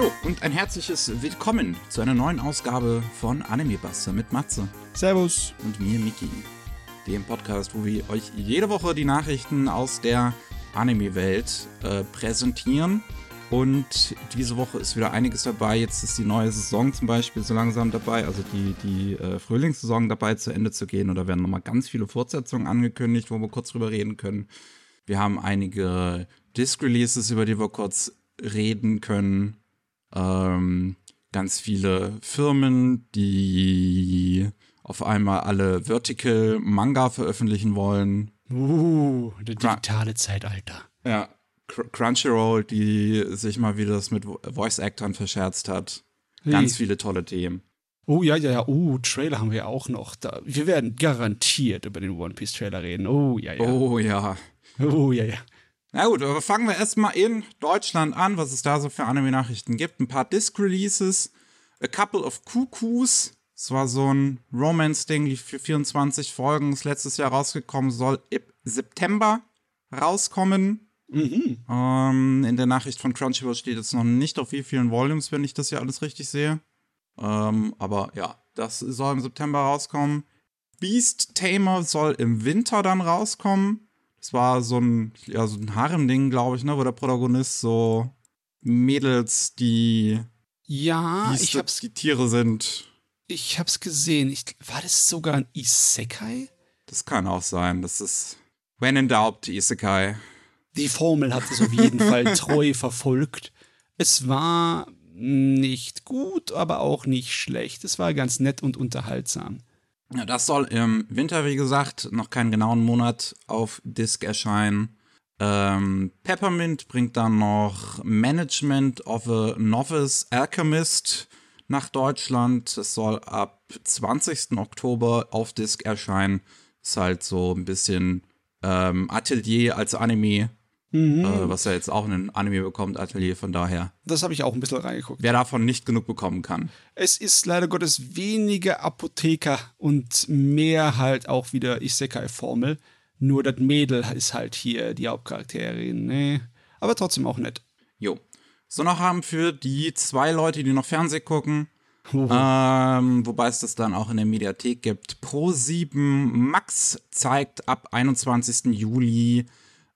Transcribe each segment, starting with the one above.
Hallo und ein herzliches Willkommen zu einer neuen Ausgabe von Anime Buster mit Matze. Servus. Und mir, Miki. Dem Podcast, wo wir euch jede Woche die Nachrichten aus der Anime-Welt äh, präsentieren. Und diese Woche ist wieder einiges dabei. Jetzt ist die neue Saison zum Beispiel so langsam dabei, also die, die äh, Frühlingssaison dabei zu Ende zu gehen. Und da werden nochmal ganz viele Fortsetzungen angekündigt, wo wir kurz drüber reden können. Wir haben einige Disc-Releases, über die wir kurz reden können. Ähm, ganz viele Firmen, die auf einmal alle Vertical Manga veröffentlichen wollen. Uh, der digitale Zeitalter. Ja, Crunchyroll, die sich mal wieder das mit Voice-Actern verscherzt hat. Ganz viele tolle Themen. Oh ja, ja, ja. Oh, Trailer haben wir auch noch. Da. Wir werden garantiert über den One Piece Trailer reden. Oh ja, ja. Oh ja. Oh ja, ja. Na gut, aber fangen wir erstmal in Deutschland an, was es da so für Anime-Nachrichten gibt. Ein paar Disc-Releases, A Couple of Cuckoos. Das war so ein Romance-Ding, die für 24 Folgen ist letztes Jahr rausgekommen, soll im September rauskommen. Mhm. Ähm, in der Nachricht von Crunchyroll steht jetzt noch nicht auf wie vielen Volumes, wenn ich das hier alles richtig sehe. Ähm, aber ja, das soll im September rauskommen. Beast Tamer soll im Winter dann rauskommen. Das war so ein, ja, so ein Harem-Ding, glaube ich, ne, wo der Protagonist so Mädels, die ja, ich hab's, die Tiere sind. Ich hab's gesehen. Ich, war das sogar ein Isekai? Das kann auch sein. Das ist When in Doubt Isekai. Die Formel hat es auf jeden Fall treu verfolgt. Es war nicht gut, aber auch nicht schlecht. Es war ganz nett und unterhaltsam. Ja, das soll im Winter, wie gesagt, noch keinen genauen Monat auf Disc erscheinen. Ähm, Peppermint bringt dann noch Management of a Novice Alchemist nach Deutschland. Es soll ab 20. Oktober auf Disc erscheinen. Ist halt so ein bisschen ähm, Atelier als Anime. Mhm. Äh, was ja jetzt auch ein Anime bekommt, Atelier, von daher. Das habe ich auch ein bisschen reingeguckt. Wer davon nicht genug bekommen kann. Es ist leider Gottes weniger Apotheker und mehr halt auch wieder Isekai-Formel. Nur das Mädel ist halt hier die Hauptcharakterin. Nee. Aber trotzdem auch nett. Jo. So noch haben für die zwei Leute, die noch Fernsehen gucken, ähm, wobei es das dann auch in der Mediathek gibt. Pro7 Max zeigt ab 21. Juli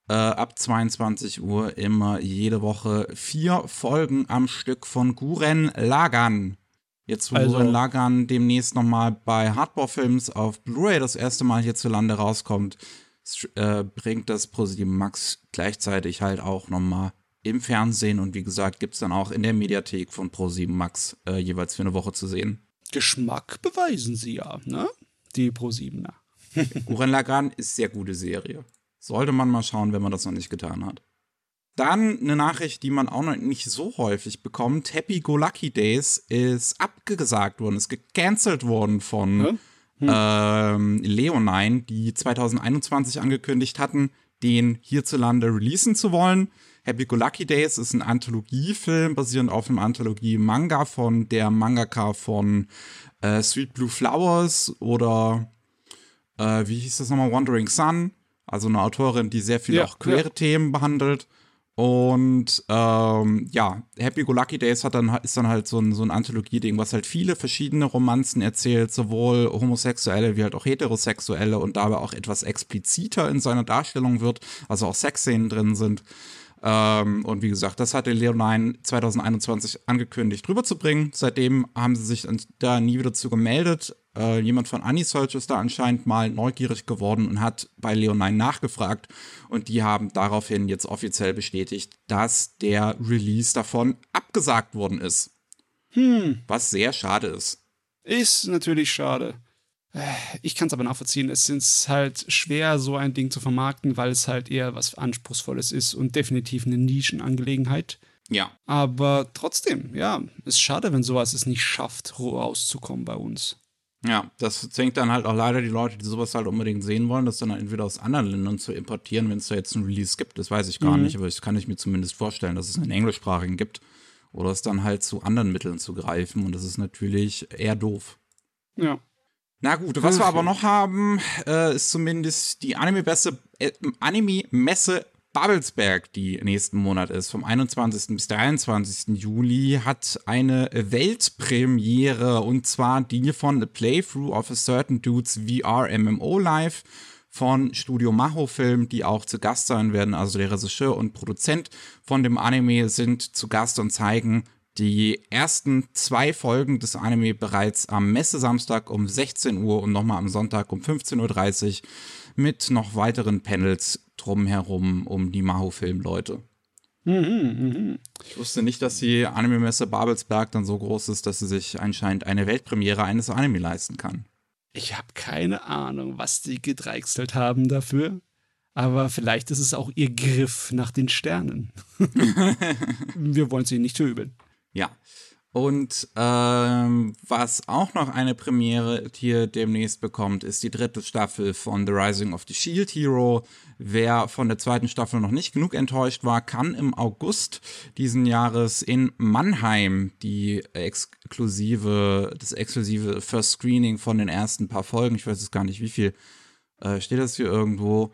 äh, ab 22 Uhr immer jede Woche vier Folgen am Stück von Guren Lagan. Jetzt, wo also, Guren Lagan demnächst nochmal bei Hardcore Films auf Blu-ray das erste Mal hierzulande rauskommt, äh, bringt das ProSieben Max gleichzeitig halt auch nochmal im Fernsehen und wie gesagt, gibt es dann auch in der Mediathek von Pro7 Max äh, jeweils für eine Woche zu sehen. Geschmack beweisen sie ja, ne? Die Pro7er. Uren Lagan ist sehr gute Serie. Sollte man mal schauen, wenn man das noch nicht getan hat. Dann eine Nachricht, die man auch noch nicht so häufig bekommt. Happy Go Lucky Days ist abgesagt worden, ist gecancelt worden von hm? Hm. Ähm, Leonine, die 2021 angekündigt hatten, den hierzulande releasen zu wollen. Happy Go Lucky Days ist ein Anthologiefilm basierend auf einem Anthologie-Manga von der Mangaka von äh, Sweet Blue Flowers oder äh, wie hieß das nochmal? Wandering Sun. Also eine Autorin, die sehr viele ja, auch queere ja. Themen behandelt. Und ähm, ja, Happy Go Lucky Days hat dann, ist dann halt so ein, so ein Anthologie-Ding, was halt viele verschiedene Romanzen erzählt, sowohl homosexuelle wie halt auch heterosexuelle und dabei auch etwas expliziter in seiner Darstellung wird, also auch Sexszenen drin sind. Ähm, und wie gesagt, das hatte Leonine 2021 angekündigt rüberzubringen. Seitdem haben sie sich da nie wieder zu gemeldet. Äh, jemand von Anisearch ist da anscheinend mal neugierig geworden und hat bei Leonine nachgefragt. Und die haben daraufhin jetzt offiziell bestätigt, dass der Release davon abgesagt worden ist. Hm. Was sehr schade ist. Ist natürlich schade. Ich kann es aber nachvollziehen. Es ist halt schwer, so ein Ding zu vermarkten, weil es halt eher was Anspruchsvolles ist und definitiv eine Nischenangelegenheit. Ja. Aber trotzdem, ja, ist schade, wenn sowas es nicht schafft, rauszukommen bei uns. Ja, das zwingt dann halt auch leider die Leute, die sowas halt unbedingt sehen wollen, das dann halt entweder aus anderen Ländern zu importieren, wenn es da jetzt ein Release gibt. Das weiß ich gar mhm. nicht, aber das kann ich mir zumindest vorstellen, dass es einen englischsprachigen gibt. Oder es dann halt zu anderen Mitteln zu greifen. Und das ist natürlich eher doof. Ja. Na gut, was wir aber noch haben, äh, ist zumindest die Anime-Messe äh, Anime Babelsberg, die nächsten Monat ist, vom 21. bis 23. Juli, hat eine Weltpremiere und zwar die von The Playthrough of a Certain Dudes VR MMO Live von Studio Maho Film, die auch zu Gast sein werden. Also der Regisseur und Produzent von dem Anime sind zu Gast und zeigen die ersten zwei Folgen des Anime bereits am Messesamstag um 16 Uhr und nochmal am Sonntag um 15.30 Uhr mit noch weiteren Panels drumherum um die Maho-Film-Leute. Mhm, ich wusste nicht, dass die Anime-Messe Babelsberg dann so groß ist, dass sie sich anscheinend eine Weltpremiere eines Anime leisten kann. Ich habe keine Ahnung, was sie gedreichselt haben dafür. Aber vielleicht ist es auch ihr Griff nach den Sternen. Wir wollen sie nicht verübeln. Ja. Und ähm, was auch noch eine Premiere hier demnächst bekommt, ist die dritte Staffel von The Rising of the Shield Hero. Wer von der zweiten Staffel noch nicht genug enttäuscht war, kann im August diesen Jahres in Mannheim die exklusive, das exklusive First Screening von den ersten paar Folgen, ich weiß jetzt gar nicht wie viel, äh, steht das hier irgendwo?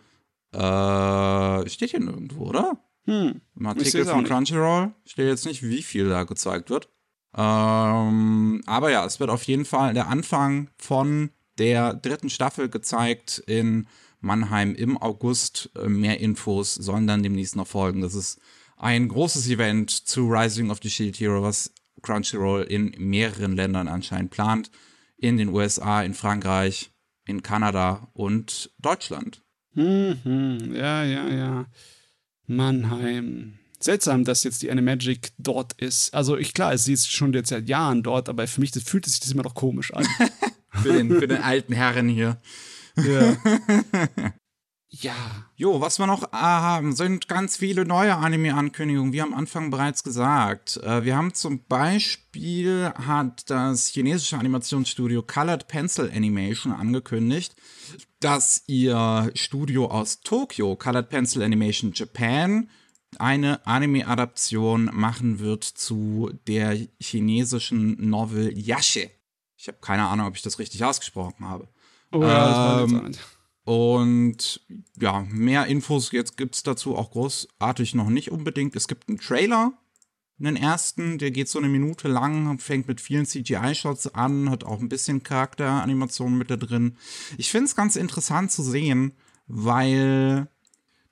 Äh, steht hier nirgendwo, oder? Hm. Im Artikel von Crunchyroll steht jetzt nicht, wie viel da gezeigt wird. Ähm, aber ja, es wird auf jeden Fall der Anfang von der dritten Staffel gezeigt in Mannheim im August. Äh, mehr Infos sollen dann demnächst noch folgen. Das ist ein großes Event zu Rising of the Shield Hero, was Crunchyroll in mehreren Ländern anscheinend plant. In den USA, in Frankreich, in Kanada und Deutschland. Mhm, ja, ja, ja. Mannheim seltsam, dass jetzt die Animagic dort ist. Also ich klar, sie ist schon jetzt seit Jahren dort, aber für mich das, fühlt sich das immer noch komisch an. für, den, für den alten Herren hier. Ja. ja. Jo, was wir noch haben, sind ganz viele neue Anime-Ankündigungen, wie am Anfang bereits gesagt. Äh, wir haben zum Beispiel, hat das chinesische Animationsstudio Colored Pencil Animation angekündigt, dass ihr Studio aus Tokio, Colored Pencil Animation Japan, eine Anime-Adaption machen wird zu der chinesischen Novel Yashe. Ich habe keine Ahnung, ob ich das richtig ausgesprochen habe. Oh ja, ähm, und ja, mehr Infos jetzt gibt es dazu auch großartig noch nicht unbedingt. Es gibt einen Trailer, einen ersten, der geht so eine Minute lang, fängt mit vielen CGI-Shots an, hat auch ein bisschen Charakteranimation mit da drin. Ich finde es ganz interessant zu sehen, weil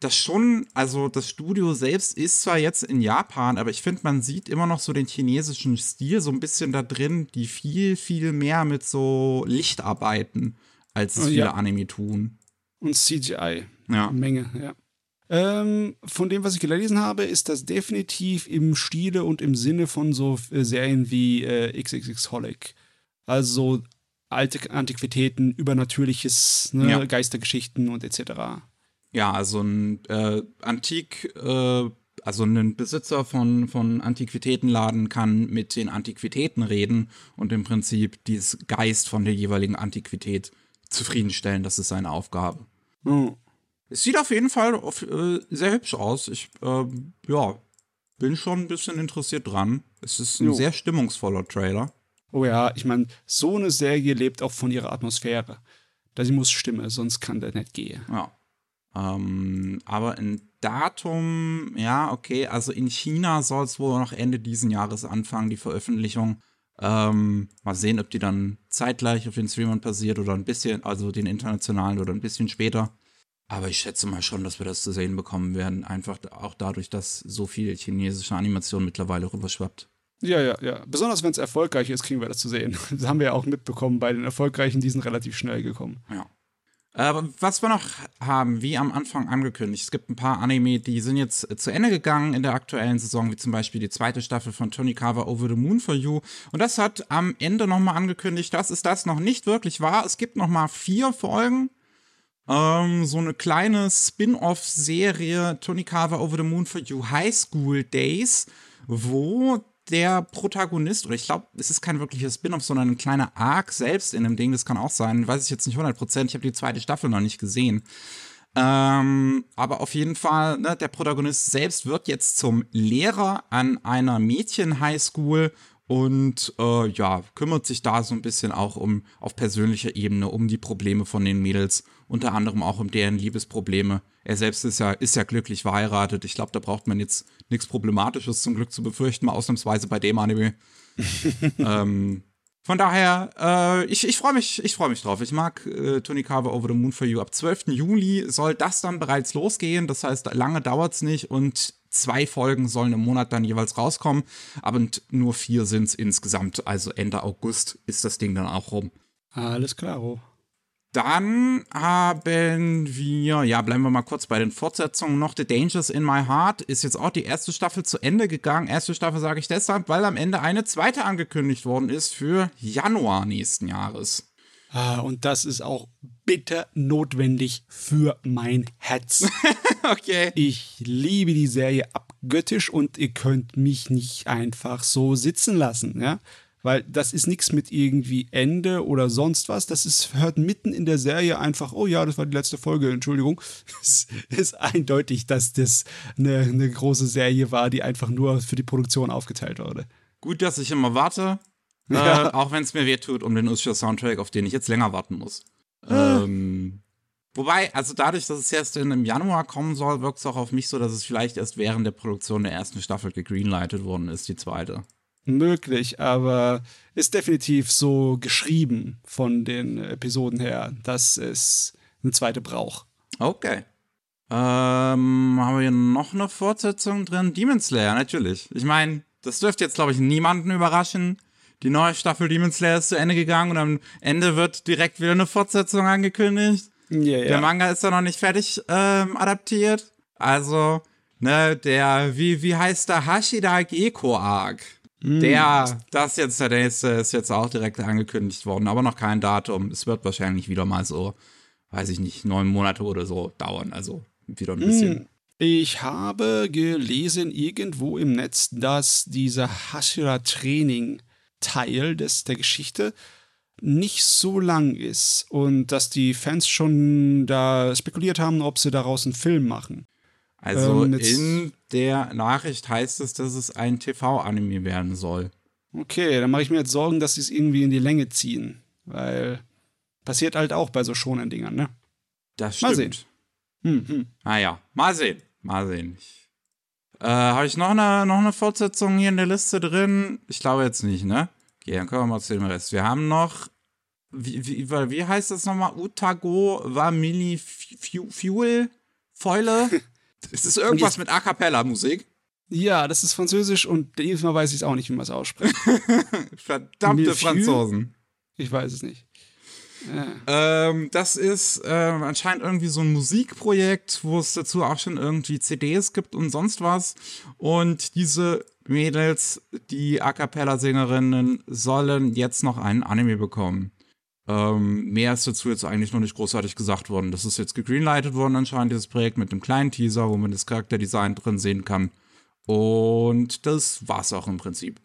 das schon, also das Studio selbst ist zwar jetzt in Japan, aber ich finde, man sieht immer noch so den chinesischen Stil so ein bisschen da drin, die viel, viel mehr mit so Licht arbeiten, als es oh, viele ja. Anime tun. Und CGI. Ja. Menge, ja. Ähm, von dem, was ich gelesen habe, ist das definitiv im Stile und im Sinne von so äh, Serien wie äh, XXX Holic. Also alte Antiquitäten, Übernatürliches, ne, ja. Geistergeschichten und etc. Ja, also ein äh, Antik, äh, also ein Besitzer von, von Antiquitätenladen kann mit den Antiquitäten reden und im Prinzip dieses Geist von der jeweiligen Antiquität zufriedenstellen. Das ist seine Aufgabe. Mhm. Es sieht auf jeden Fall auf, äh, sehr hübsch aus. Ich, äh, ja, bin schon ein bisschen interessiert dran. Es ist ein jo. sehr stimmungsvoller Trailer. Oh ja, ich meine, so eine Serie lebt auch von ihrer Atmosphäre. Da sie muss stimmen, sonst kann der nicht gehen. Ja. Ähm, aber ein Datum, ja, okay, also in China soll es wohl noch Ende diesen Jahres anfangen, die Veröffentlichung. Ähm, mal sehen, ob die dann zeitgleich auf den Streamern passiert oder ein bisschen, also den internationalen oder ein bisschen später. Aber ich schätze mal schon, dass wir das zu sehen bekommen werden. Einfach auch dadurch, dass so viel chinesische Animation mittlerweile rüberschwappt. Ja, ja, ja. Besonders wenn es erfolgreich ist, kriegen wir das zu sehen. Das haben wir ja auch mitbekommen bei den erfolgreichen, die sind relativ schnell gekommen. Ja. Äh, was wir noch haben, wie am Anfang angekündigt, es gibt ein paar Anime, die sind jetzt zu Ende gegangen in der aktuellen Saison, wie zum Beispiel die zweite Staffel von Tony Tonikawa Over the Moon for You. Und das hat am Ende nochmal angekündigt, dass es das noch nicht wirklich war. Es gibt nochmal vier Folgen. Ähm, so eine kleine Spin-off-Serie Tony Tonikawa Over the Moon for You High School Days, wo der Protagonist, oder ich glaube, es ist kein wirklicher Spin-off, sondern ein kleiner Arc selbst in dem Ding, das kann auch sein, weiß ich jetzt nicht 100%, ich habe die zweite Staffel noch nicht gesehen. Ähm, aber auf jeden Fall, ne, der Protagonist selbst wird jetzt zum Lehrer an einer Mädchen-Highschool und äh, ja, kümmert sich da so ein bisschen auch um auf persönlicher Ebene um die Probleme von den Mädels unter anderem auch um deren Liebesprobleme. Er selbst ist ja, ist ja glücklich verheiratet. Ich glaube, da braucht man jetzt nichts Problematisches zum Glück zu befürchten, mal ausnahmsweise bei dem Anime. ähm, von daher, äh, ich, ich freue mich, ich freue mich drauf. Ich mag äh, Tonikawa Over the Moon for You. Ab 12. Juli soll das dann bereits losgehen. Das heißt, lange dauert es nicht und zwei Folgen sollen im Monat dann jeweils rauskommen. Aber nur vier sind es insgesamt. Also Ende August ist das Ding dann auch rum. Alles klar. Dann haben wir, ja, bleiben wir mal kurz bei den Fortsetzungen noch. The Dangers in My Heart ist jetzt auch die erste Staffel zu Ende gegangen. Erste Staffel sage ich deshalb, weil am Ende eine zweite angekündigt worden ist für Januar nächsten Jahres. Ah, und das ist auch bitter notwendig für mein Herz. okay. Ich liebe die Serie abgöttisch und ihr könnt mich nicht einfach so sitzen lassen, ja weil das ist nichts mit irgendwie Ende oder sonst was. Das ist, hört mitten in der Serie einfach, oh ja, das war die letzte Folge, Entschuldigung. Es ist eindeutig, dass das eine, eine große Serie war, die einfach nur für die Produktion aufgeteilt wurde. Gut, dass ich immer warte, ja. äh, auch wenn es mir wehtut um den Usher-Soundtrack, auf den ich jetzt länger warten muss. Ah. Ähm, wobei, also dadurch, dass es erst in, im Januar kommen soll, wirkt es auch auf mich so, dass es vielleicht erst während der Produktion der ersten Staffel gegreenlightet worden ist, die zweite möglich, aber ist definitiv so geschrieben von den Episoden her, dass es eine zweite braucht. Okay. Ähm, haben wir hier noch eine Fortsetzung drin? Demon Slayer, natürlich. Ich meine, das dürfte jetzt, glaube ich, niemanden überraschen. Die neue Staffel Demon Slayer ist zu Ende gegangen und am Ende wird direkt wieder eine Fortsetzung angekündigt. Yeah, Der Manga ist ja noch nicht fertig ähm, adaptiert. Also, ne, der, wie, wie heißt der Hashida Geko Arc? Mm. Der, das jetzt der nächste, ist jetzt auch direkt angekündigt worden, aber noch kein Datum. Es wird wahrscheinlich wieder mal so, weiß ich nicht, neun Monate oder so dauern. Also wieder ein bisschen. Mm. Ich habe gelesen irgendwo im Netz, dass dieser Hashira-Training-Teil der Geschichte nicht so lang ist und dass die Fans schon da spekuliert haben, ob sie daraus einen Film machen. Also ähm, in der Nachricht heißt es, dass es ein TV-Anime werden soll. Okay, dann mache ich mir jetzt Sorgen, dass sie es irgendwie in die Länge ziehen. Weil passiert halt auch bei so schonen Dingern, ne? Das stimmt. Mal sehen. Hm, hm. Naja, mal sehen. Mal sehen. Äh, Habe ich noch eine, noch eine Fortsetzung hier in der Liste drin? Ich glaube jetzt nicht, ne? Okay, dann kommen wir mal zu dem Rest. Wir haben noch. Wie, wie, wie heißt das nochmal? Utago Wamili Fuel? Fäule? Ist es irgendwas jetzt, mit A Cappella-Musik? Ja, das ist Französisch und jedes Mal weiß ich es auch nicht, wie man es ausspricht. Verdammte Milfieu? Franzosen. Ich weiß es nicht. Ja. Ähm, das ist ähm, anscheinend irgendwie so ein Musikprojekt, wo es dazu auch schon irgendwie CDs gibt und sonst was. Und diese Mädels, die A Cappella-Sängerinnen, sollen jetzt noch einen Anime bekommen. Ähm, mehr ist dazu jetzt eigentlich noch nicht großartig gesagt worden. Das ist jetzt gegreenlightet worden anscheinend, dieses Projekt mit einem kleinen Teaser, wo man das Charakterdesign drin sehen kann. Und das war's auch im Prinzip.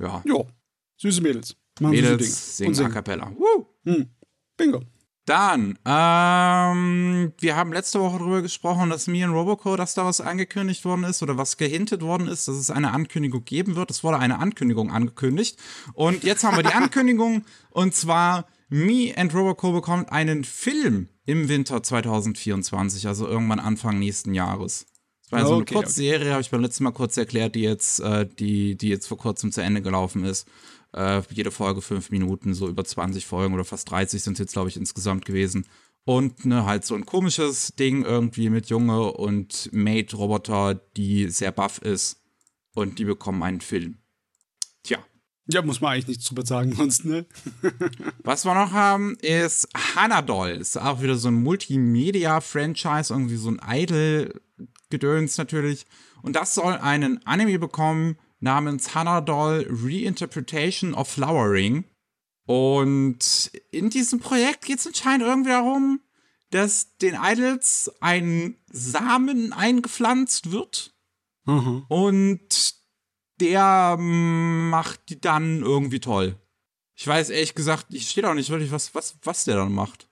Ja. Jo, süße Mädels. Machen Mädels singen, singen a cappella. Woo! Hm. Bingo. Dann, ähm, wir haben letzte Woche darüber gesprochen, dass mir in Roboco, dass da was angekündigt worden ist oder was gehintet worden ist, dass es eine Ankündigung geben wird. Es wurde eine Ankündigung angekündigt. Und jetzt haben wir die Ankündigung und zwar Me and Roboco bekommt einen Film im Winter 2024, also irgendwann Anfang nächsten Jahres. Das war so eine okay, Kurzserie, okay. habe ich beim letzten Mal kurz erklärt, die jetzt, äh, die, die jetzt vor kurzem zu Ende gelaufen ist. Äh, jede Folge fünf Minuten, so über 20 Folgen oder fast 30 sind es jetzt, glaube ich, insgesamt gewesen. Und ne, halt so ein komisches Ding irgendwie mit Junge und Maid-Roboter, die sehr buff ist. Und die bekommen einen Film. Ja, muss man eigentlich nichts drüber sagen, sonst, ne? Was wir noch haben, ist Hanadol. Ist auch wieder so ein Multimedia-Franchise, irgendwie so ein Idol-Gedöns natürlich. Und das soll einen Anime bekommen namens Hanadol Reinterpretation of Flowering. Und in diesem Projekt geht es anscheinend irgendwie darum, dass den Idols ein Samen eingepflanzt wird. Mhm. Und der macht die dann irgendwie toll. Ich weiß ehrlich gesagt, ich steht auch nicht wirklich, was, was, was der dann macht.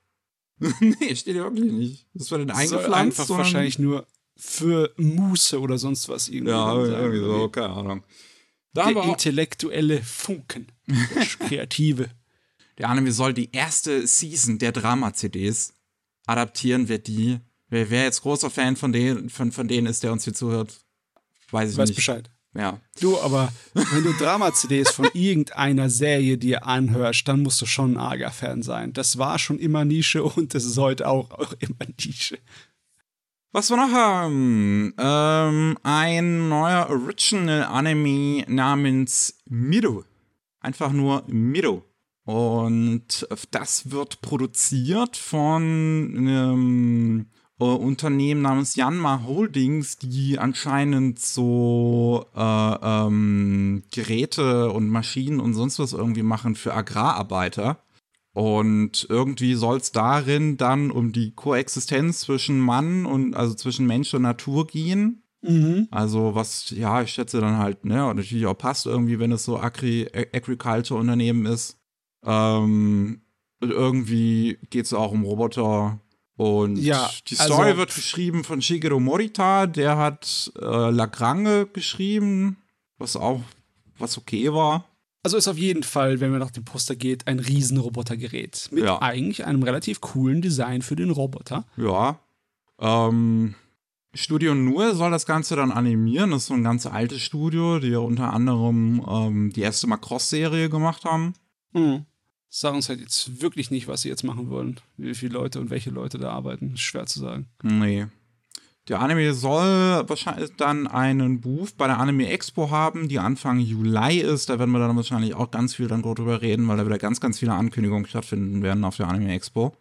nee, steht ja wirklich nicht. Das war dann eingepflanzt. Einfach wahrscheinlich nur für Muße oder sonst was irgendwie. Ja, irgendwie so, keine Ahnung. Da der intellektuelle Funken. Kreative. Der Anime soll die erste Season der Drama-CDs adaptieren wir die. Wer, wer jetzt großer Fan von denen, von, von denen ist, der uns hier zuhört, weiß ich Weiß nicht. Bescheid. Ja. Du, aber wenn du Drama-CDs von irgendeiner Serie dir anhörst, dann musst du schon ein arger Fan sein. Das war schon immer Nische und das ist heute auch, auch immer Nische. Was wir noch haben, ähm, ein neuer Original Anime namens Mido. Einfach nur Mido. Und das wird produziert von einem äh, Unternehmen namens Yanmar Holdings, die anscheinend so äh, ähm, Geräte und Maschinen und sonst was irgendwie machen für Agrararbeiter. Und irgendwie soll es darin dann um die Koexistenz zwischen Mann und also zwischen Mensch und Natur gehen. Mhm. Also was, ja, ich schätze dann halt, ne, und natürlich auch passt irgendwie, wenn es so Agri Agriculture-Unternehmen ist. Ähm, irgendwie geht es auch um Roboter. Und Ja, die Story also- wird geschrieben von Shigeru Morita, der hat äh, Lagrange geschrieben, was auch, was okay war. Also ist auf jeden Fall, wenn man nach dem Poster geht, ein Riesenrobotergerät. Mit Ja. eigentlich einem relativ coolen Design für den Roboter. Ja. Ähm, Studio Nur soll das Ganze dann animieren. Das ist so ein ganz altes Studio, die ja unter anderem ähm, die erste Macross-Serie gemacht haben. Mhm. Sagen uns halt jetzt wirklich nicht, was sie jetzt machen wollen. Wie viele Leute und welche Leute da arbeiten. Ist schwer zu sagen. Nee. Der Anime soll wahrscheinlich dann einen Booth bei der Anime Expo haben, die Anfang Juli ist. Da werden wir dann wahrscheinlich auch ganz viel dann drüber reden, weil da wieder ganz, ganz viele Ankündigungen stattfinden werden auf der Anime Expo.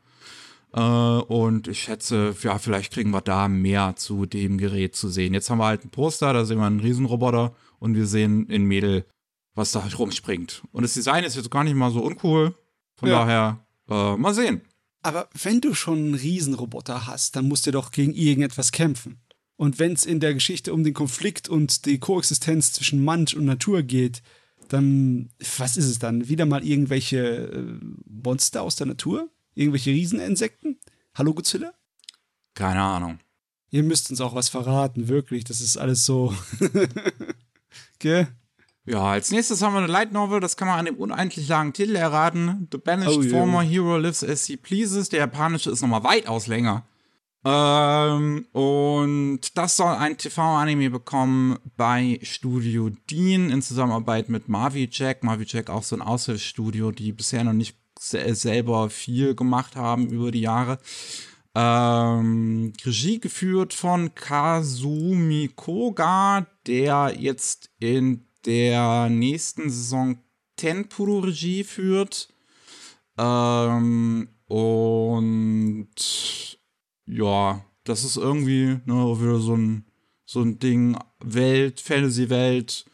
Äh, und ich schätze, ja, vielleicht kriegen wir da mehr zu dem Gerät zu sehen. Jetzt haben wir halt ein Poster, da sehen wir einen Riesenroboter und wir sehen ein Mädel, was da halt rumspringt. Und das Design ist jetzt gar nicht mal so uncool. Von Ja. daher, äh, mal sehen. Aber wenn du schon einen Riesenroboter hast, dann musst du doch gegen irgendetwas kämpfen. Und wenn es in der Geschichte um den Konflikt und die Koexistenz zwischen Mensch und Natur geht, dann, was ist es dann? Wieder mal irgendwelche äh, Monster aus der Natur? Irgendwelche Rieseninsekten? Hallo Godzilla? Keine Ahnung. Ihr müsst uns auch was verraten, wirklich. Das ist alles so. Gell? Ja, als nächstes haben wir eine Light Novel, das kann man an dem unendlich langen Titel erraten. The Banished Oh, ja. Former Hero Lives as He Pleases. Der japanische ist nochmal weitaus länger. Ähm, und das soll ein TV-Anime bekommen bei Studio Dean in Zusammenarbeit mit Mavi Jack. Mavi Jack auch so ein Aushilfsstudio, die bisher noch nicht se selber viel gemacht haben über die Jahre. Ähm, Regie geführt von Kazumi Koga, der jetzt in der nächsten Saison Tenpuru Regie führt. Ähm, und ja, das ist irgendwie ne, wieder so ein, so ein Ding, Welt, Fantasy-Welt,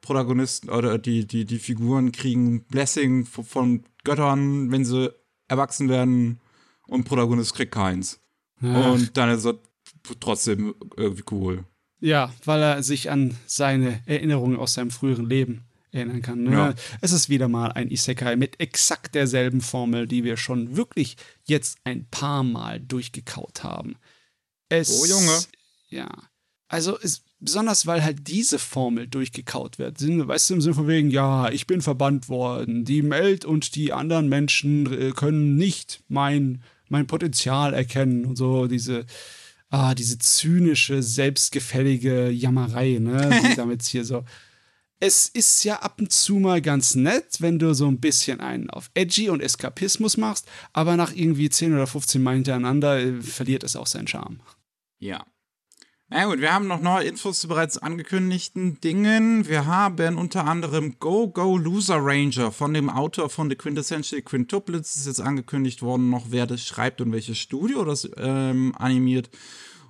Protagonisten oder die, die, die Figuren kriegen Blessing von, von Göttern, wenn sie erwachsen werden und Protagonist kriegt keins. Ach. Und dann ist er trotzdem irgendwie cool. Ja, weil er sich an seine Erinnerungen aus seinem früheren Leben erinnern kann. Ne? Ja. Es ist wieder mal ein Isekai mit exakt derselben Formel, die wir schon wirklich jetzt ein paar Mal durchgekaut haben. Es, Oh, Junge. Ja. Also es, besonders weil halt diese Formel durchgekaut wird. Weißt du, im Sinne von wegen, ja, ich bin verbannt worden. Die Meld und die anderen Menschen äh, können nicht mein, mein Potenzial erkennen und so diese ah, diese zynische, selbstgefällige Jammerei, ne, die damit hier so. Es ist ja ab und zu mal ganz nett, wenn du so ein bisschen einen auf Edgy und Eskapismus machst, aber nach irgendwie 10 oder 15 Mal hintereinander äh, verliert es auch seinen Charme. Ja. Na gut, wir haben noch neue Infos zu bereits angekündigten Dingen. Wir haben unter anderem Go Go Loser Ranger von dem Autor von The Quintessential Quintuplets. Ist jetzt angekündigt worden, noch wer das schreibt und welches Studio das ähm, animiert.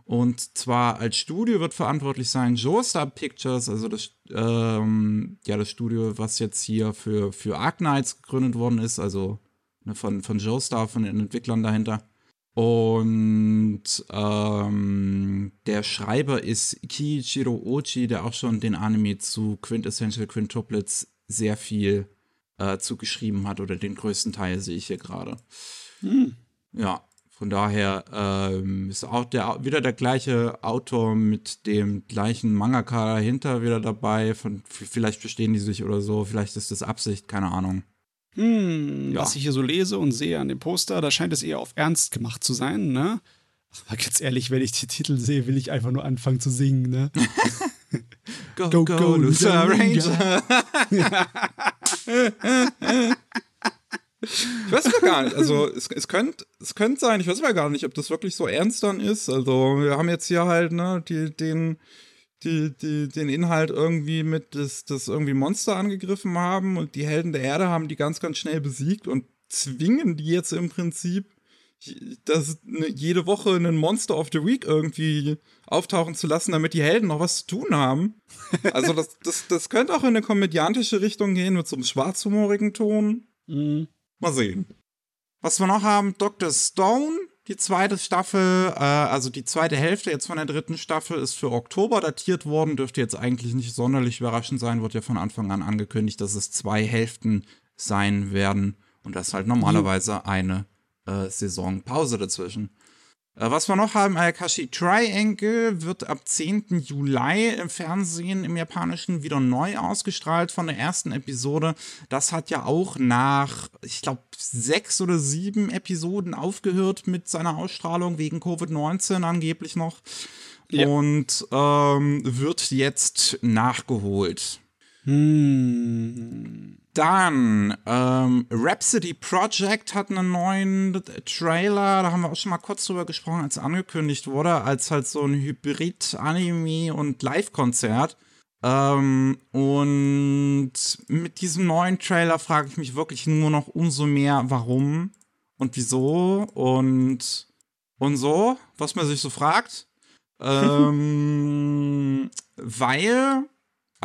Und zwar als Studio wird verantwortlich sein Joestar Pictures, also das, ähm, ja, das Studio, was jetzt hier für, für Ark Knights gegründet worden ist, also ne, von, von Joestar, von den Entwicklern dahinter. Und ähm, der Schreiber ist Kiichiro Ochi, der auch schon den Anime zu Quintessential Quintuplets sehr viel äh, zugeschrieben hat, oder den größten Teil sehe ich hier gerade. Ja, von daher ähm, ist auch der, wieder der gleiche Autor mit dem gleichen Mangaka dahinter wieder dabei. Von, vielleicht verstehen die sich oder so, vielleicht ist das Absicht, keine Ahnung. Hm, ja. Was ich hier so lese und sehe an dem Poster, da scheint es eher auf Ernst gemacht zu sein, ne? Aber ganz ehrlich, wenn ich die Titel sehe, will ich einfach nur anfangen zu singen, ne? go, go, go, go Loser Ranger. ich weiß ja gar nicht. Also, es, es könnte es könnt sein, ich weiß ja gar nicht, ob das wirklich so ernst dann ist. Also, wir haben jetzt hier halt, ne, die, den, die, die, den Inhalt irgendwie mit, dass, dass irgendwie Monster angegriffen haben und die Helden der Erde haben die ganz, ganz schnell besiegt und zwingen die jetzt im Prinzip, das, ne, jede Woche einen Monster of the Week irgendwie auftauchen zu lassen, damit die Helden noch was zu tun haben. Also das, das, das könnte auch in eine komödiantische Richtung gehen mit so einem schwarzhumorigen Ton. Mhm. Mal sehen. Was wir noch haben, Dr. Stone, die zweite Staffel, äh, also die zweite Hälfte jetzt von der dritten Staffel ist für Oktober datiert worden, dürfte jetzt eigentlich nicht sonderlich überraschend sein, wird ja von Anfang an angekündigt, dass es zwei Hälften sein werden. Und das halt normalerweise eine äh, Saisonpause dazwischen. Äh, was wir noch haben, Ayakashi Triangle wird ab 10. Juli im Fernsehen im Japanischen wieder neu ausgestrahlt von der ersten Episode. Das hat ja auch nach, ich glaube, sechs oder sieben Episoden aufgehört mit seiner Ausstrahlung wegen Covid-19 angeblich noch. Ja. Und ähm, wird jetzt nachgeholt. Hm. Dann, ähm, Rhapsody Project hat einen neuen Trailer, da haben wir auch schon mal kurz drüber gesprochen, als angekündigt wurde, als halt so ein Hybrid-Anime- und Live-Konzert. Ähm, und mit diesem neuen Trailer frage ich mich wirklich nur noch umso mehr, warum und wieso und, und so, was man sich so fragt. ähm, weil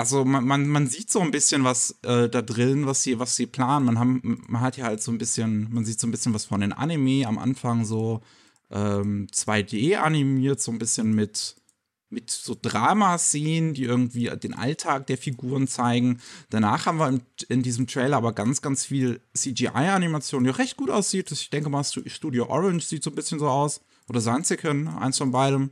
also man, man, man sieht so ein bisschen was äh, da drin, was sie, was sie planen. Man, haben, man hat ja halt so ein bisschen, man sieht so ein bisschen was von den Anime am Anfang so ähm, 2D animiert, so ein bisschen mit, mit so Dramaszenen, die irgendwie den Alltag der Figuren zeigen. Danach haben wir in, in diesem Trailer aber ganz, ganz viel CGI-Animation, die recht gut aussieht. Ich denke mal, Studio Orange sieht so ein bisschen so aus. Oder Sanziken, eins von beidem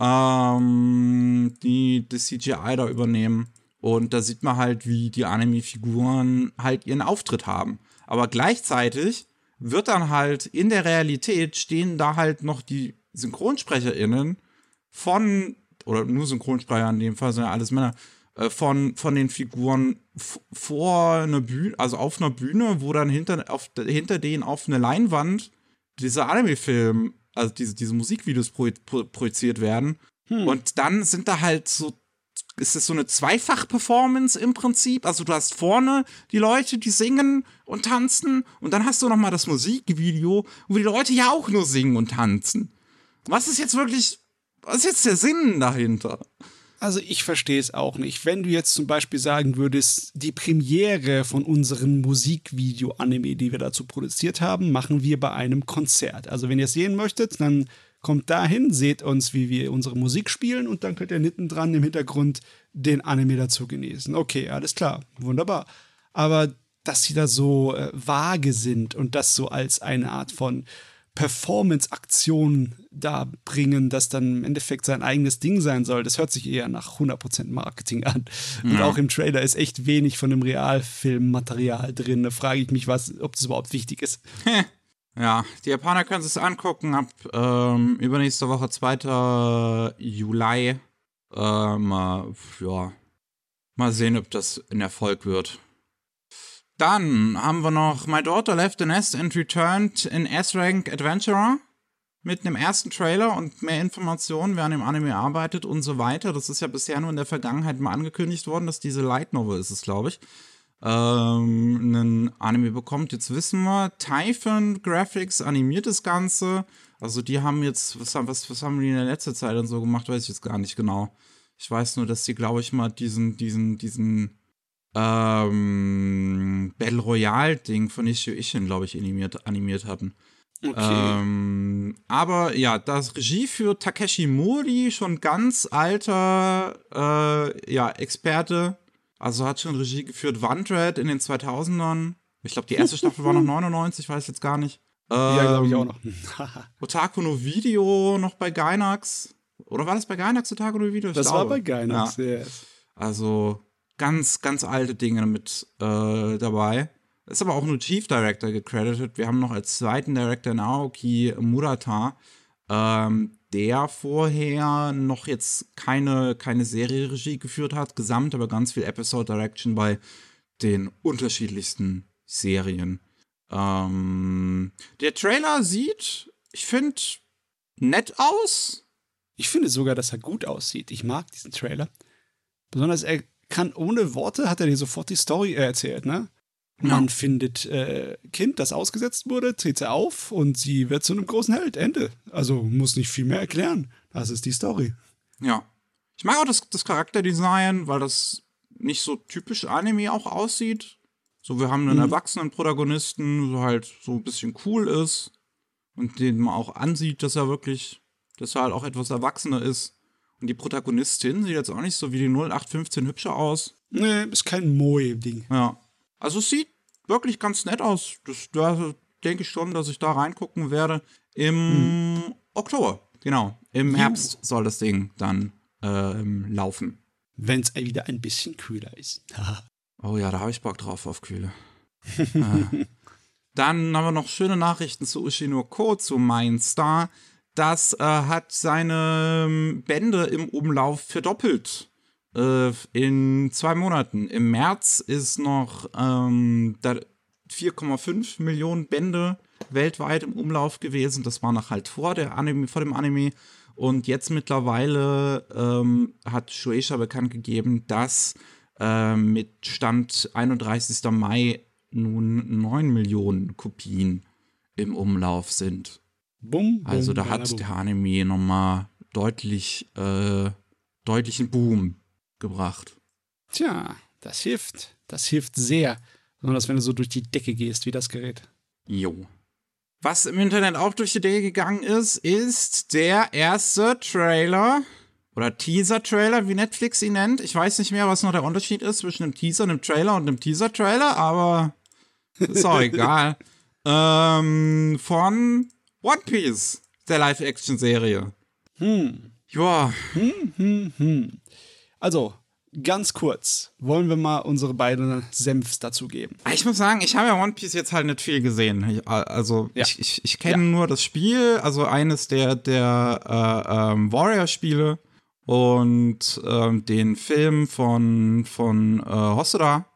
ähm, die das CGI da übernehmen. Und da sieht man halt, wie die Anime-Figuren halt ihren Auftritt haben. Aber gleichzeitig wird dann halt in der Realität stehen da halt noch die SynchronsprecherInnen von, oder nur Synchronsprecher in dem Fall, sind ja alles Männer, äh, von, von den Figuren vor einer Bühne, also auf einer Bühne, wo dann hinter, auf, hinter denen auf eine Leinwand dieser Anime-Film also diese, diese Musikvideos pro, pro, projiziert werden. Hm. Und dann sind da halt so, ist es so eine Zweifach-Performance im Prinzip. Also du hast vorne die Leute, die singen und tanzen und dann hast du noch mal das Musikvideo, wo die Leute ja auch nur singen und tanzen. Was ist jetzt wirklich, was ist jetzt der Sinn dahinter? Also ich verstehe es auch nicht. Wenn du jetzt zum Beispiel sagen würdest, die Premiere von unserem Musikvideo-Anime, die wir dazu produziert haben, machen wir bei einem Konzert. Also wenn ihr es sehen möchtet, dann kommt dahin, seht uns, wie wir unsere Musik spielen und dann könnt ihr hinten dran im Hintergrund den Anime dazu genießen. Okay, alles klar, wunderbar. Aber dass sie da so äh, vage sind und das so als eine Art von Performance-Aktion da bringen, das dann im Endeffekt sein eigenes Ding sein soll. Das hört sich eher nach 100% Marketing an. Und ja. auch im Trailer ist echt wenig von dem Realfilmmaterial drin. Da frage ich mich, was, ob das überhaupt wichtig ist. Ja, die Japaner können es angucken ab ähm, übernächste Woche, 2. Juli. Ähm, ja, mal sehen, ob das ein Erfolg wird. Dann haben wir noch My Daughter Left the Nest and Returned in S-Rank Adventurer mit einem ersten Trailer und mehr Informationen, wer an dem Anime arbeitet und so weiter. Das ist ja bisher nur in der Vergangenheit mal angekündigt worden, dass diese Light Novel ist es, glaube ich, ähm, einen Anime bekommt. Jetzt wissen wir, Typhon Graphics animiert das Ganze. Also die haben jetzt, was, was, was haben die in der letzten Zeit dann so gemacht, weiß ich jetzt gar nicht genau. Ich weiß nur, dass die, glaube ich, mal diesen, diesen, diesen ähm, Battle Royale-Ding von Ishio Ishin, glaube ich, animiert, animiert hatten. Okay. Ähm, aber ja, das Regie für Takeshi Mori, schon ganz alter äh, ja, Experte. Also hat schon Regie geführt Wandred in den 2000ern. Ich glaube, die erste Staffel war noch 99, weiß jetzt gar nicht. Ähm, ja, glaube ich auch noch. Otaku no Video noch bei Gainax. Oder war das bei Gainax Otaku no Video? Ich das glaube. war bei Gainax, ja. Yes. Also ganz, ganz alte Dinge mit äh, dabei. Ist aber auch nur Chief Director gecredited. Wir haben noch als zweiten Director Naoki Murata, ähm, der vorher noch jetzt keine, keine Serie-Regie geführt hat, gesamt aber ganz viel Episode Direction bei den unterschiedlichsten Serien. Ähm, der Trailer sieht, ich finde, nett aus. Ich finde sogar, dass er gut aussieht. Ich mag diesen Trailer. Besonders er kann ohne Worte, hat er dir sofort die Story erzählt, ne? Man ja. findet äh, Kind, das ausgesetzt wurde, zählt sie auf und sie wird zu einem großen Held. Ende. Also muss nicht viel mehr erklären. Das ist die Story. Ja. Ich mag auch das, das Charakterdesign, weil das nicht so typisch Anime auch aussieht. So, wir haben einen mhm. erwachsenen Protagonisten, so halt so ein bisschen cool ist und den man auch ansieht, dass er wirklich, dass er halt auch etwas erwachsener ist. Und die Protagonistin sieht jetzt auch nicht so wie die 0815 hübscher aus. Nee, ist kein Moe-Ding. Ja. Also es sieht wirklich ganz nett aus. Das, da denke ich schon, dass ich da reingucken werde. Im hm. Oktober, genau. Im Juh. Herbst soll das Ding dann ähm, laufen. Wenn es wieder ein bisschen kühler ist. oh ja, da habe ich Bock drauf auf Kühle. äh. Dann haben wir noch schöne Nachrichten zu Ushinoko, zu Mindstar. Das äh, hat seine ähm, Bände im Umlauf verdoppelt äh, in zwei Monaten. Im März ist noch ähm, 4,5 Millionen Bände weltweit im Umlauf gewesen. Das war noch halt vor, der Anime, vor dem Anime. Und jetzt mittlerweile ähm, hat Shueisha bekannt gegeben, dass äh, mit Stand 31. Mai nun 9 Millionen Kopien im Umlauf sind. Bum, bum, also da hat der Anime nochmal deutlich, äh, deutlichen Boom gebracht. Tja, das hilft. Das hilft sehr. Besonders wenn du so durch die Decke gehst, wie das Gerät. Jo. Was im Internet auch durch die Decke gegangen ist, ist der erste Trailer oder Teaser-Trailer, wie Netflix ihn nennt. Ich weiß nicht mehr, was noch der Unterschied ist zwischen einem Teaser, einem Trailer und einem Teaser-Trailer, aber ist auch egal. Ähm, von One Piece, der Live-Action-Serie. Hm. Joa. Hm, hm, hm. Also, ganz kurz, wollen wir mal unsere beiden Senfs dazu geben. Ich muss sagen, ich habe ja One Piece jetzt halt nicht viel gesehen. Ich, also, ja. ich, ich, ich kenne ja. nur das Spiel, also eines der, der äh, ähm, Warrior-Spiele und ähm, den Film von, von äh, Hosoda.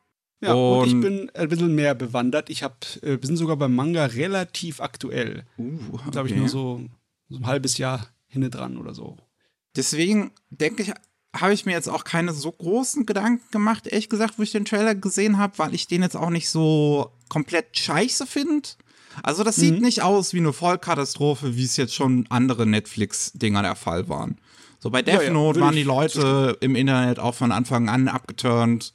Ja, und, und, ich bin ein bisschen mehr bewandert. Ich hab, äh, wir sind sogar beim Manga relativ aktuell. Uh, okay. Glaube ich nur so, so ein halbes Jahr hinne dran oder so. Deswegen denke ich, habe ich mir jetzt auch keine so großen Gedanken gemacht, ehrlich gesagt, wo ich den Trailer gesehen habe, weil ich den jetzt auch nicht so komplett scheiße finde. Also das mhm. sieht nicht aus wie eine Vollkatastrophe, wie es jetzt schon andere Netflix-Dinger der Fall waren. So bei Death ja, Note ja, waren die Leute im Internet auch von Anfang an abgeturnt.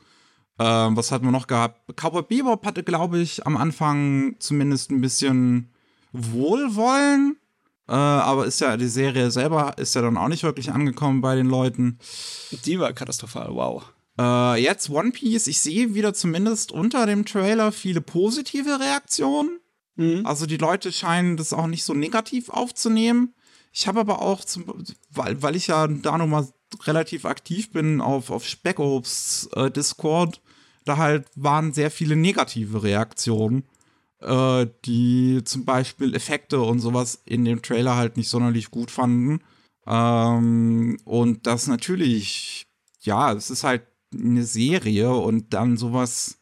Ähm, was hatten wir noch gehabt? Cowboy Bebop hatte, glaube ich, am Anfang zumindest ein bisschen Wohlwollen. Äh, aber ist ja, die Serie selber ist ja dann auch nicht wirklich angekommen bei den Leuten. Die war katastrophal, wow. Äh, jetzt One Piece, ich sehe wieder zumindest unter dem Trailer viele positive Reaktionen. Mhm. Also die Leute scheinen das auch nicht so negativ aufzunehmen. Ich habe aber auch, zum, weil, weil ich ja da nochmal relativ aktiv bin auf, auf Speckobs äh, Discord, da halt waren sehr viele negative Reaktionen äh, die zum Beispiel Effekte und sowas in dem Trailer halt nicht sonderlich gut fanden. Ähm, und das natürlich, ja, es ist halt eine Serie und dann sowas,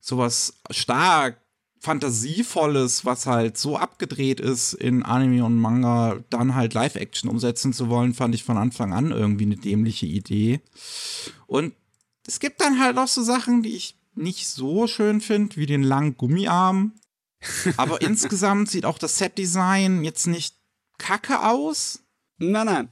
sowas stark Fantasievolles, was halt so abgedreht ist in Anime und Manga, dann halt Live-Action umsetzen zu wollen, fand ich von Anfang an irgendwie eine dämliche Idee. Und es gibt dann halt auch so Sachen, die ich nicht so schön finde, wie den langen Gummiarm. Aber insgesamt sieht auch das Set-Design jetzt nicht kacke aus. Nein, nein.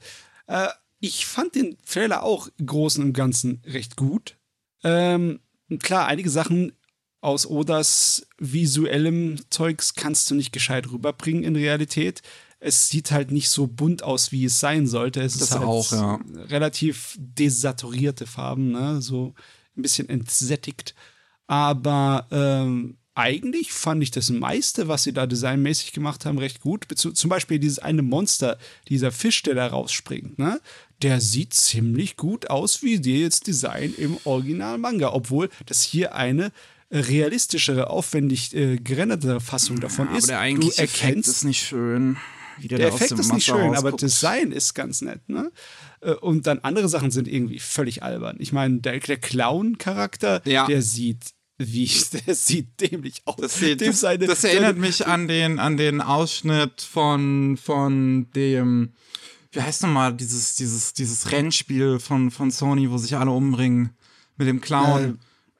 Äh, ich fand den Trailer auch im Großen und Ganzen recht gut. Ähm, klar, einige Sachen aus Odas visuellem Zeugs kannst du nicht gescheit rüberbringen in Realität. Es sieht halt nicht so bunt aus, wie es sein sollte. Es das ist halt auch, ja. relativ desaturierte Farben, ne? so ein bisschen entsättigt. Aber ähm, eigentlich fand ich das meiste, was sie da designmäßig gemacht haben, recht gut. Zum Beispiel dieses eine Monster, dieser Fisch, der da rausspringt, ne? Der sieht ziemlich gut aus wie das Design im Original-Manga, obwohl das hier eine realistischere, aufwendig äh, gerenderte Fassung davon ja, ist. Aber der eigentliche Effekt ist nicht schön. Der, der Effekt ist nicht schön, aber Design ist ganz nett. Ne? Äh, und dann andere Sachen sind irgendwie völlig albern. Ich meine, der, der Clown-Charakter, ja. der sieht wie der sieht dämlich aus. Das, sieht, das, seine, das erinnert mich an den, an den Ausschnitt von, von dem, wie heißt nochmal, dieses, dieses, dieses Rennspiel von, von Sony, wo sich alle umbringen mit dem Clown. Ja.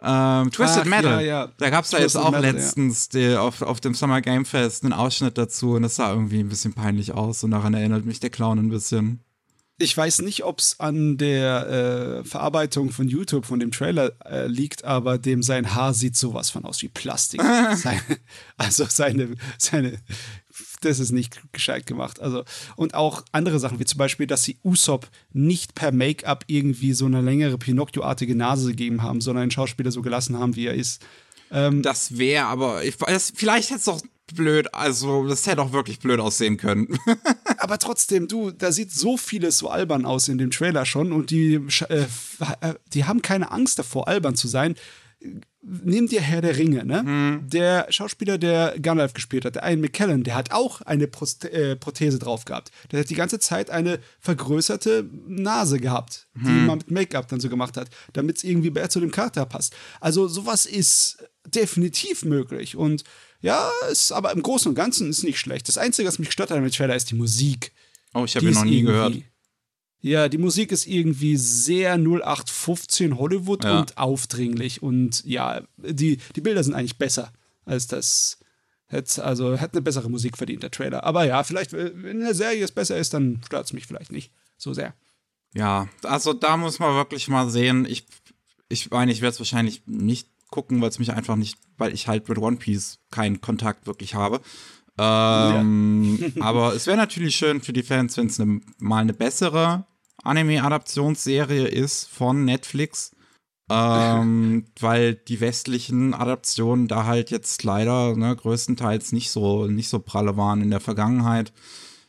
Ähm, Twisted Ach, Metal. Ja, ja. Da gab es da jetzt auch Metal, letztens die, auf, auf dem Summer Game Fest einen Ausschnitt dazu und das sah irgendwie ein bisschen peinlich aus und daran erinnert mich der Clown ein bisschen. Ich weiß nicht, ob es an der äh, Verarbeitung von YouTube von dem Trailer äh, liegt, aber dem sein Haar sieht sowas von aus wie Plastik. seine, also seine, seine, das ist nicht gescheit gemacht. Also, und auch andere Sachen, wie zum Beispiel, dass sie Usopp nicht per Make-up irgendwie so eine längere Pinocchio-artige Nase gegeben haben, sondern den Schauspieler so gelassen haben, wie er ist. Ähm, das wäre aber, ich weiß, vielleicht hätte es doch blöd, also das hätte auch wirklich blöd aussehen können. aber trotzdem, du, da sieht so vieles so albern aus in dem Trailer schon und die, äh, äh, die haben keine Angst davor, albern zu sein. Nimm dir Herr der Ringe, ne? Hm. Der Schauspieler, der Gandalf gespielt hat, der Ian McKellen, der hat auch eine Prost äh, Prothese drauf gehabt. Der hat die ganze Zeit eine vergrößerte Nase gehabt, hm. die man mit Make-up dann so gemacht hat, damit es irgendwie besser zu dem Charakter passt. Also sowas ist definitiv möglich und ja, ist aber im Großen und Ganzen ist nicht schlecht. Das Einzige, was mich gestört hat mit Trailer, ist die Musik. Oh, ich habe ihn noch nie gehört. Ja, die Musik ist irgendwie sehr 0815 Hollywood ja. und aufdringlich. Und ja, die, die Bilder sind eigentlich besser als das. Hätte, also hätte eine bessere Musik verdient, der Trailer. Aber ja, vielleicht, wenn eine Serie es besser ist, dann stört es mich vielleicht nicht so sehr. Ja, also da muss man wirklich mal sehen. Ich, ich meine, ich werde es wahrscheinlich nicht gucken, weil es mich einfach nicht, weil ich halt mit One Piece keinen Kontakt wirklich habe. Ähm, ja. aber es wäre natürlich schön für die Fans, wenn es ne, mal eine bessere Anime-Adaptionsserie ist von Netflix. Ähm, weil die westlichen Adaptionen da halt jetzt leider ne, größtenteils nicht so, nicht so pralle waren in der Vergangenheit.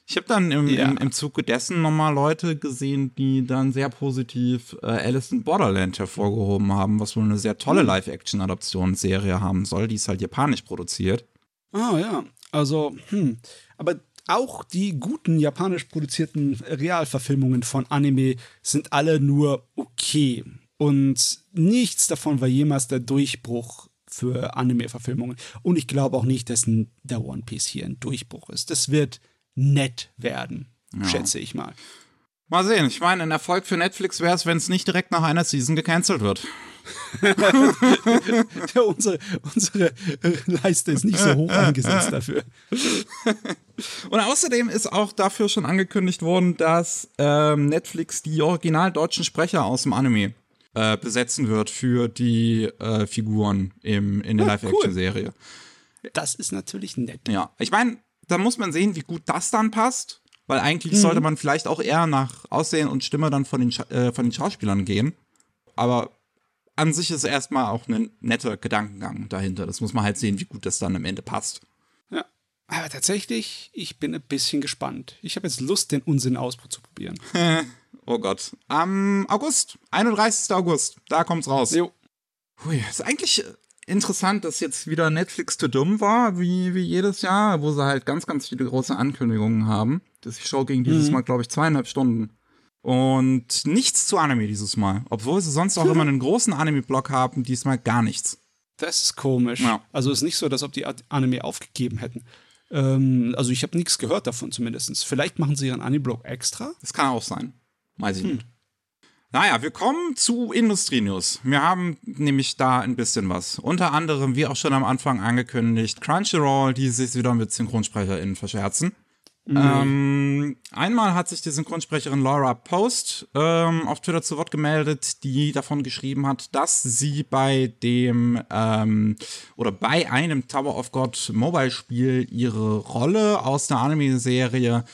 Ich habe dann im, ja. im, im, Zuge dessen nochmal Leute gesehen, die dann sehr positiv äh, Alice in Borderland hervorgehoben haben, was wohl eine sehr tolle hm. Live-Action-Adaptionsserie haben soll. Die ist halt japanisch produziert. Ah, ja. Also, hm. Aber auch die guten japanisch produzierten Realverfilmungen von Anime sind alle nur okay. Und nichts davon war jemals der Durchbruch für Anime-Verfilmungen. Und ich glaube auch nicht, dass der One Piece hier ein Durchbruch ist. Das wird nett werden, ja. schätze ich mal. Mal sehen. Ich meine, ein Erfolg für Netflix wäre es, wenn es nicht direkt nach einer Season gecancelt wird. ja, unsere, unsere Leiste ist nicht so hoch angesetzt dafür. Und außerdem ist auch dafür schon angekündigt worden, dass ähm, Netflix die original deutschen Sprecher aus dem Anime äh, besetzen wird für die äh, Figuren im, in der ah, Live-Action-Serie. Cool. Das ist natürlich nett. Ja, ich meine, da muss man sehen, wie gut das dann passt. Weil eigentlich mhm. sollte man vielleicht auch eher nach Aussehen und Stimme dann von den, äh, von den Schauspielern gehen. Aber an sich ist erstmal auch ein netter Gedankengang dahinter. Das muss man halt sehen, wie gut das dann am Ende passt. Ja, aber tatsächlich, ich bin ein bisschen gespannt. Ich habe jetzt Lust, den Unsinn auszuprobieren. oh Gott. Am August, 31. August, da kommt's raus. Jo. Hui, ist eigentlich interessant, dass jetzt wieder Netflix zu dumm war, wie, wie jedes Jahr, wo sie halt ganz, ganz viele große Ankündigungen haben. Das Show ging dieses mhm. Mal, glaube ich, zweieinhalb Stunden. Und nichts zu Anime dieses Mal. Obwohl sie sonst auch immer einen großen Anime-Blog haben, diesmal gar nichts. Das ist komisch. Ja. Also ist nicht so, dass ob die Anime aufgegeben hätten. Ähm, also ich habe nichts gehört davon zumindest. Vielleicht machen sie ihren Anime-Blog extra. Das kann auch sein. Weiß ich hm. nicht. Naja, wir kommen zu Industrie-News. Wir haben nämlich da ein bisschen was. Unter anderem, wie auch schon am Anfang angekündigt, Crunchyroll, die sich wieder mit SynchronsprecherInnen verscherzen. Mhm. Ähm, einmal hat sich die Synchronsprecherin Laura Post ähm, auf Twitter zu Wort gemeldet, die davon geschrieben hat, dass sie bei dem ähm, oder bei einem Tower of God Mobile Spiel ihre Rolle aus der Anime-Serie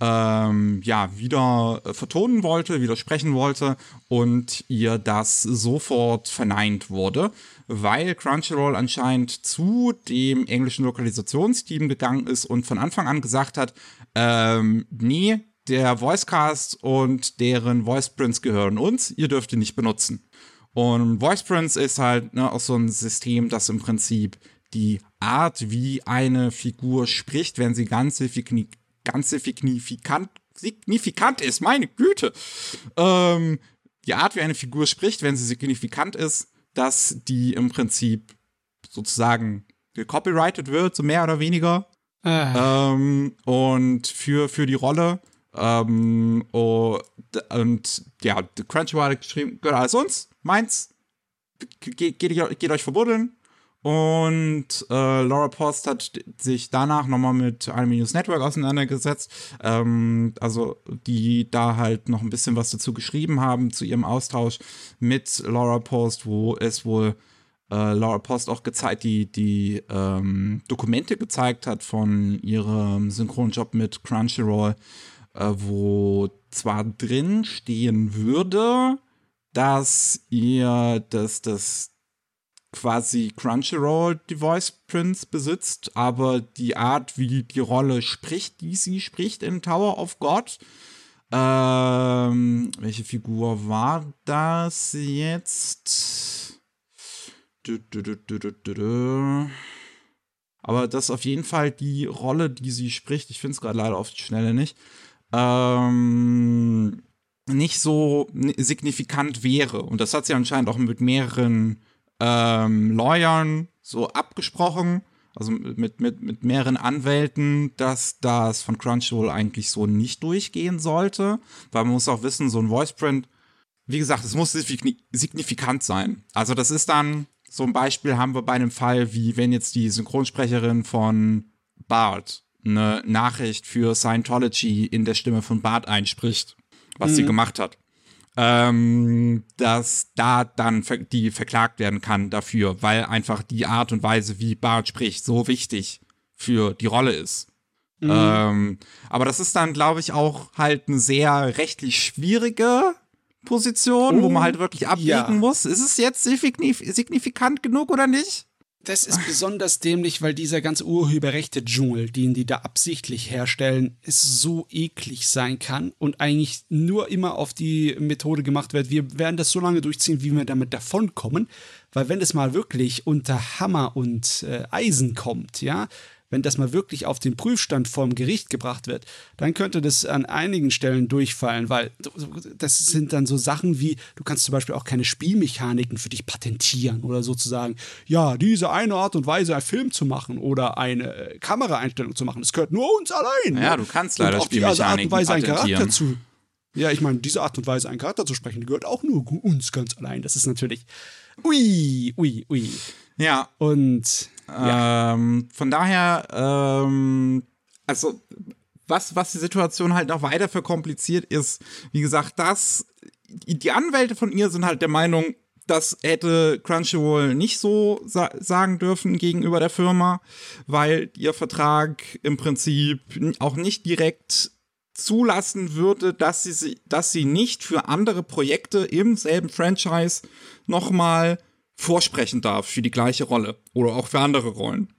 ähm, ja, wieder äh, vertonen wollte, widersprechen wollte und ihr das sofort verneint wurde, weil Crunchyroll anscheinend zu dem englischen Lokalisationsteam gegangen ist und von Anfang an gesagt hat, ähm, nee, der Voicecast und deren Voice Prints gehören uns, ihr dürft ihn nicht benutzen. Und Voice Prince ist halt ne, auch so ein System, das im Prinzip die Art, wie eine Figur spricht, wenn sie ganz, ganz signifikant, signifikant ist, meine Güte, ähm, die Art, wie eine Figur spricht, wenn sie signifikant ist, dass die im Prinzip sozusagen gecopyrighted wird, so mehr oder weniger. Ah. Ähm, und für, für die Rolle. Ähm, oh, und ja, Crunchyroll hat geschrieben, gehört alles uns, meins. Geht, geht, geht euch verbuddeln. Und äh, Laura Post hat sich danach nochmal mit Anime News Network auseinandergesetzt. Ähm, also die da halt noch ein bisschen was dazu geschrieben haben zu ihrem Austausch mit Laura Post, wo es wohl äh, Laura Post auch gezeigt, die, die ähm, Dokumente gezeigt hat von ihrem Synchronjob mit Crunchyroll, äh, wo zwar drin stehen würde, dass ihr das, das quasi Crunchyroll die Voice Prince besitzt, aber die Art, wie die Rolle spricht, die sie spricht in Tower of God, ähm, welche Figur war das jetzt? Du, du, du, aber das ist auf jeden Fall die Rolle, die sie spricht. Ich finde es gerade leider auf die Schnelle nicht. Ähm, nicht so signifikant wäre. Und das hat sie anscheinend auch mit mehreren ähm, Lawyern so abgesprochen, also mit, mit, mit mehreren Anwälten, dass das von Crunchyroll eigentlich so nicht durchgehen sollte. Weil man muss auch wissen, so ein Voiceprint, wie gesagt, es muss signifikant sein. Also das ist dann, so ein Beispiel haben wir bei einem Fall, wie wenn jetzt die Synchronsprecherin von Bart eine Nachricht für Scientology in der Stimme von Bart einspricht, was mhm. sie gemacht hat ähm, dass da dann die verklagt werden kann dafür, weil einfach die Art und Weise, wie Bart spricht, so wichtig für die Rolle ist. Mhm. Ähm, aber das ist dann, glaube ich, auch halt eine sehr rechtlich schwierige Position, oh, wo man oh, halt wirklich abwägen ja. muss. Ist es jetzt signifikant genug oder nicht? Das ist besonders dämlich, weil dieser ganz urheberrechte Dschungel, den die da absichtlich herstellen, es so eklig sein kann und eigentlich nur immer auf die Methode gemacht wird, wir werden das so lange durchziehen, wie wir damit davonkommen, weil wenn es mal wirklich unter Hammer und äh, Eisen kommt, ja, wenn das mal wirklich auf den Prüfstand vorm Gericht gebracht wird, dann könnte das an einigen Stellen durchfallen, weil das sind dann so Sachen wie, du kannst zum Beispiel auch keine Spielmechaniken für dich patentieren oder sozusagen, ja, diese eine Art und Weise, einen Film zu machen oder eine äh, Kameraeinstellung zu machen, das gehört nur uns allein. Ja, ne? du kannst leider Spielmechaniken Art und Weise einen Charakter zu. Ja, ich meine, diese Art und Weise, einen Charakter zu sprechen, die gehört auch nur uns ganz allein. Das ist natürlich, ui, ui, ui. Ja. Und ähm, von daher, ähm, also was, was die Situation halt noch weiter verkompliziert ist, wie gesagt, das, die Anwälte von ihr sind halt der Meinung, das hätte Crunchyroll nicht so sa sagen dürfen gegenüber der Firma, weil ihr Vertrag im Prinzip auch nicht direkt zulassen würde, dass sie, dass sie nicht für andere Projekte im selben Franchise nochmal vorsprechen darf für die gleiche Rolle oder auch für andere Rollen.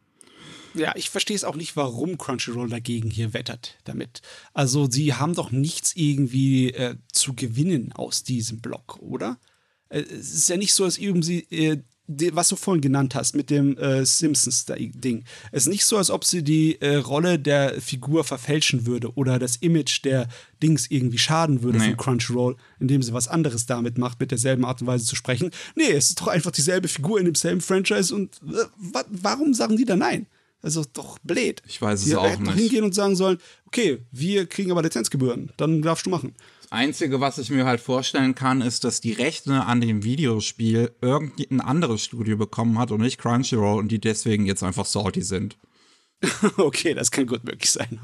Ja, ich verstehe es auch nicht, warum Crunchyroll dagegen hier wettert damit. Also, sie haben doch nichts irgendwie äh, zu gewinnen aus diesem Block, oder? Äh, es ist ja nicht so, als irgendwie äh, was du vorhin genannt hast mit dem äh, Simpsons-Ding. Es ist nicht so, als ob sie die äh, Rolle der Figur verfälschen würde oder das Image der Dings irgendwie schaden würde nee. von Crunchyroll, indem sie was anderes damit macht, mit derselben Art und Weise zu sprechen. Nee, es ist doch einfach dieselbe Figur in demselben Franchise und äh, wa warum sagen die da nein? Also doch blöd. Ich weiß es die auch nicht. hingehen und sagen sollen, okay, wir kriegen aber Lizenzgebühren, dann darfst du machen. Einzige, was ich mir halt vorstellen kann, ist, dass die Rechte an dem Videospiel irgendein anderes Studio bekommen hat und nicht Crunchyroll und die deswegen jetzt einfach salty sind. okay, das kann gut möglich sein.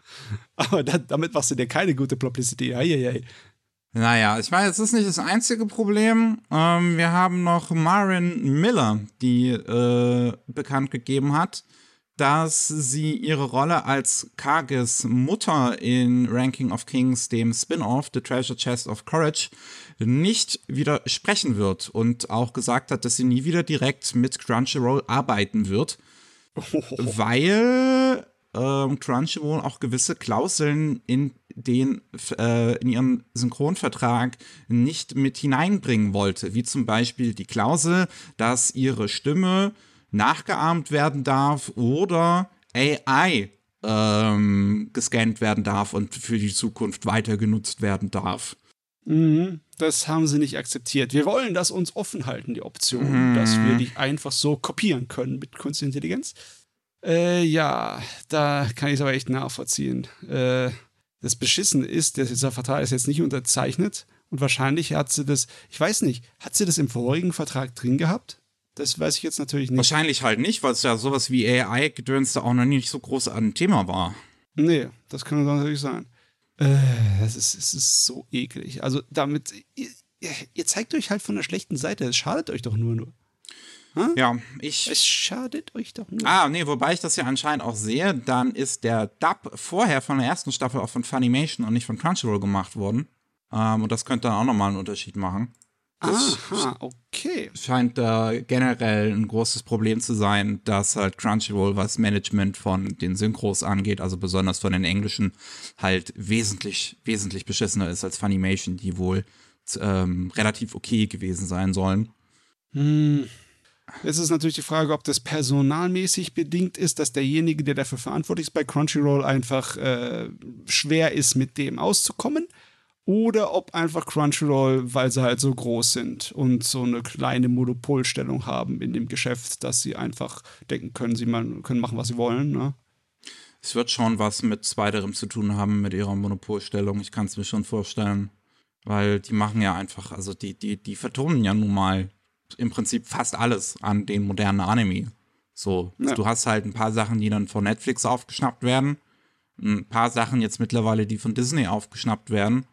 Aber da, damit machst du dir keine gute Publicity. Eieiei. Naja, ich meine, es ist nicht das einzige Problem. Ähm, wir haben noch Marin Miller, die äh, bekannt gegeben hat, dass sie ihre Rolle als Kages Mutter in Ranking of Kings, dem Spin-off The Treasure Chest of Courage, nicht widersprechen wird und auch gesagt hat, dass sie nie wieder direkt mit Crunchyroll arbeiten wird, weil äh, Crunchyroll auch gewisse Klauseln in den äh, in ihren Synchronvertrag nicht mit hineinbringen wollte, wie zum Beispiel die Klausel, dass ihre Stimme nachgeahmt werden darf oder AI ähm, gescannt werden darf und für die Zukunft weiter genutzt werden darf. Mhm, das haben sie nicht akzeptiert. Wir wollen das uns offen halten, die Option, mhm. dass wir die einfach so kopieren können mit Künstliche Intelligenz. Äh, ja, da kann ich es aber echt nachvollziehen. Äh, das Beschissen ist, dieser Vertrag ist jetzt nicht unterzeichnet und wahrscheinlich hat sie das, ich weiß nicht, hat sie das im vorigen Vertrag drin gehabt? Das weiß ich jetzt natürlich nicht. Wahrscheinlich halt nicht, weil es ja sowas wie AI-Gedöns da auch noch nicht so groß ein Thema war. Nee, das kann natürlich sein. Äh, das ist, es ist so eklig. Also damit, ihr, ihr, zeigt euch halt von der schlechten Seite. Es schadet euch doch nur nur. Hm? Ja, ich. Es schadet euch doch nur. Ah, nee, wobei ich das ja anscheinend auch sehe, dann ist der Dub vorher von der ersten Staffel auch von Funimation und nicht von Crunchyroll gemacht worden. Ähm, und das könnte dann auch nochmal einen Unterschied machen. Aha, okay. Scheint da generell ein großes Problem zu sein, dass halt Crunchyroll, was Management von den Synchros angeht, also besonders von den englischen, halt wesentlich, wesentlich beschissener ist als Funimation, die wohl ähm, relativ okay gewesen sein sollen. Hm. Jetzt ist natürlich die Frage, ob das personalmäßig bedingt ist, dass derjenige, der dafür verantwortlich ist bei Crunchyroll, einfach äh, schwer ist, mit dem auszukommen oder ob einfach Crunchyroll, weil sie halt so groß sind und so eine kleine Monopolstellung haben in dem Geschäft, dass sie einfach denken können, sie können machen, was sie wollen. Ne? Es wird schon was mit zweiterem zu tun haben mit ihrer Monopolstellung. Ich kann es mir schon vorstellen. Weil die machen ja einfach, also die, die, die vertonen ja nun mal im Prinzip fast alles an den modernen Anime. So, ja. du hast halt ein paar Sachen, die dann von Netflix aufgeschnappt werden. Ein paar Sachen jetzt mittlerweile, die von Disney aufgeschnappt werden.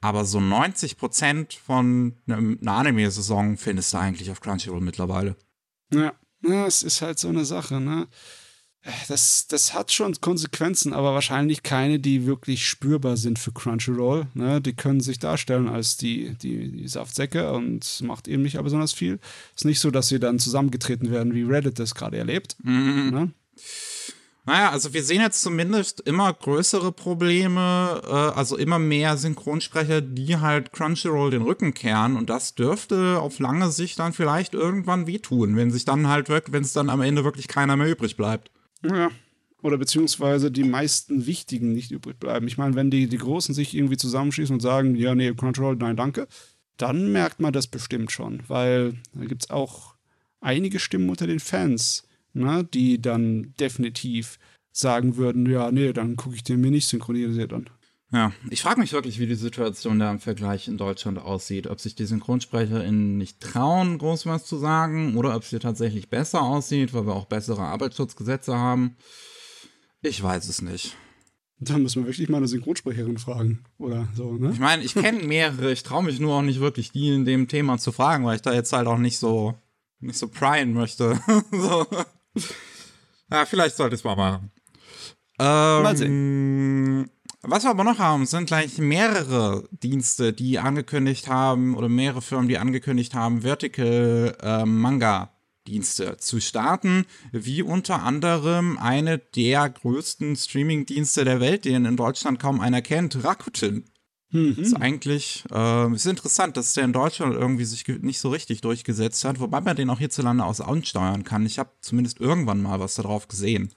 Aber so 90% von einer Anime-Saison findest du eigentlich auf Crunchyroll mittlerweile. Ja, ja, es ist halt so eine Sache, ne? Das, das hat schon Konsequenzen, aber wahrscheinlich keine, die wirklich spürbar sind für Crunchyroll. Ne? Die können sich darstellen als die, die, die Saftsäcke und macht eben nicht besonders viel. Ist nicht so, dass sie dann zusammengetreten werden, wie Reddit das gerade erlebt. Mhm. Ne? Naja, also wir sehen jetzt zumindest immer größere Probleme, äh, also immer mehr Synchronsprecher, die halt Crunchyroll den Rücken kehren und das dürfte auf lange Sicht dann vielleicht irgendwann wehtun, wenn sich dann halt wirklich, wenn es dann am Ende wirklich keiner mehr übrig bleibt. Ja. Oder beziehungsweise die meisten wichtigen nicht übrig bleiben. Ich meine, wenn die, die Großen sich irgendwie zusammenschließen und sagen, ja, nee, Crunchyroll, nein, danke, dann merkt man das bestimmt schon, weil da gibt es auch einige Stimmen unter den Fans, ne, die dann definitiv sagen würden, ja, nee, dann gucke ich den mir nicht synchronisiert an. Ja, ich frage mich wirklich, wie die Situation da im Vergleich in Deutschland aussieht. Ob sich die SynchronsprecherInnen nicht trauen, groß was zu sagen, oder ob es hier tatsächlich besser aussieht, weil wir auch bessere Arbeitsschutzgesetze haben. Ich weiß es nicht. Da müssen wir wirklich mal eine Synchronsprecherin fragen, oder so, ne? Ich meine, ich kenne mehrere, ich traue mich nur auch nicht wirklich, die in dem Thema zu fragen, weil ich da jetzt halt auch nicht so, nicht so pryen möchte. so. Ja, vielleicht sollte es mal machen. Ähm, mal sehen. Was wir aber noch haben, sind gleich mehrere Dienste, die angekündigt haben, oder mehrere Firmen, die angekündigt haben, Vertical äh, Manga Dienste zu starten, wie unter anderem eine der größten Streaming-Dienste der Welt, den in Deutschland kaum einer kennt, Rakuten. Mhm. Ist eigentlich äh, ist interessant, dass der in Deutschland irgendwie sich nicht so richtig durchgesetzt hat, wobei man den auch hierzulande aus ansteuern kann. Ich habe zumindest irgendwann mal was darauf gesehen.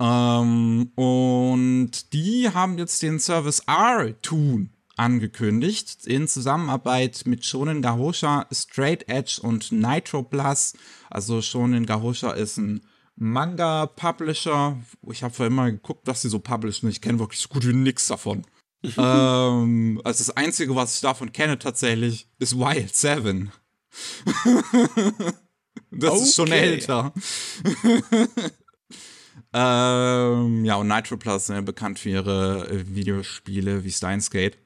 Ähm, und die haben jetzt den Service R-Tune angekündigt in Zusammenarbeit mit Shonen Gahosha, Straight Edge und Nitro Plus. Also Shonen Gahosha ist ein Manga-Publisher. Ich habe vorher immer geguckt, was sie so publishen. Ich kenne wirklich so gut wie nichts davon. Ähm, also das Einzige, was ich davon kenne tatsächlich, ist Wild Seven. das okay. ist schon älter. ähm, ja, und Nitro Plus sind ja bekannt für ihre äh, Videospiele wie Steins Gate.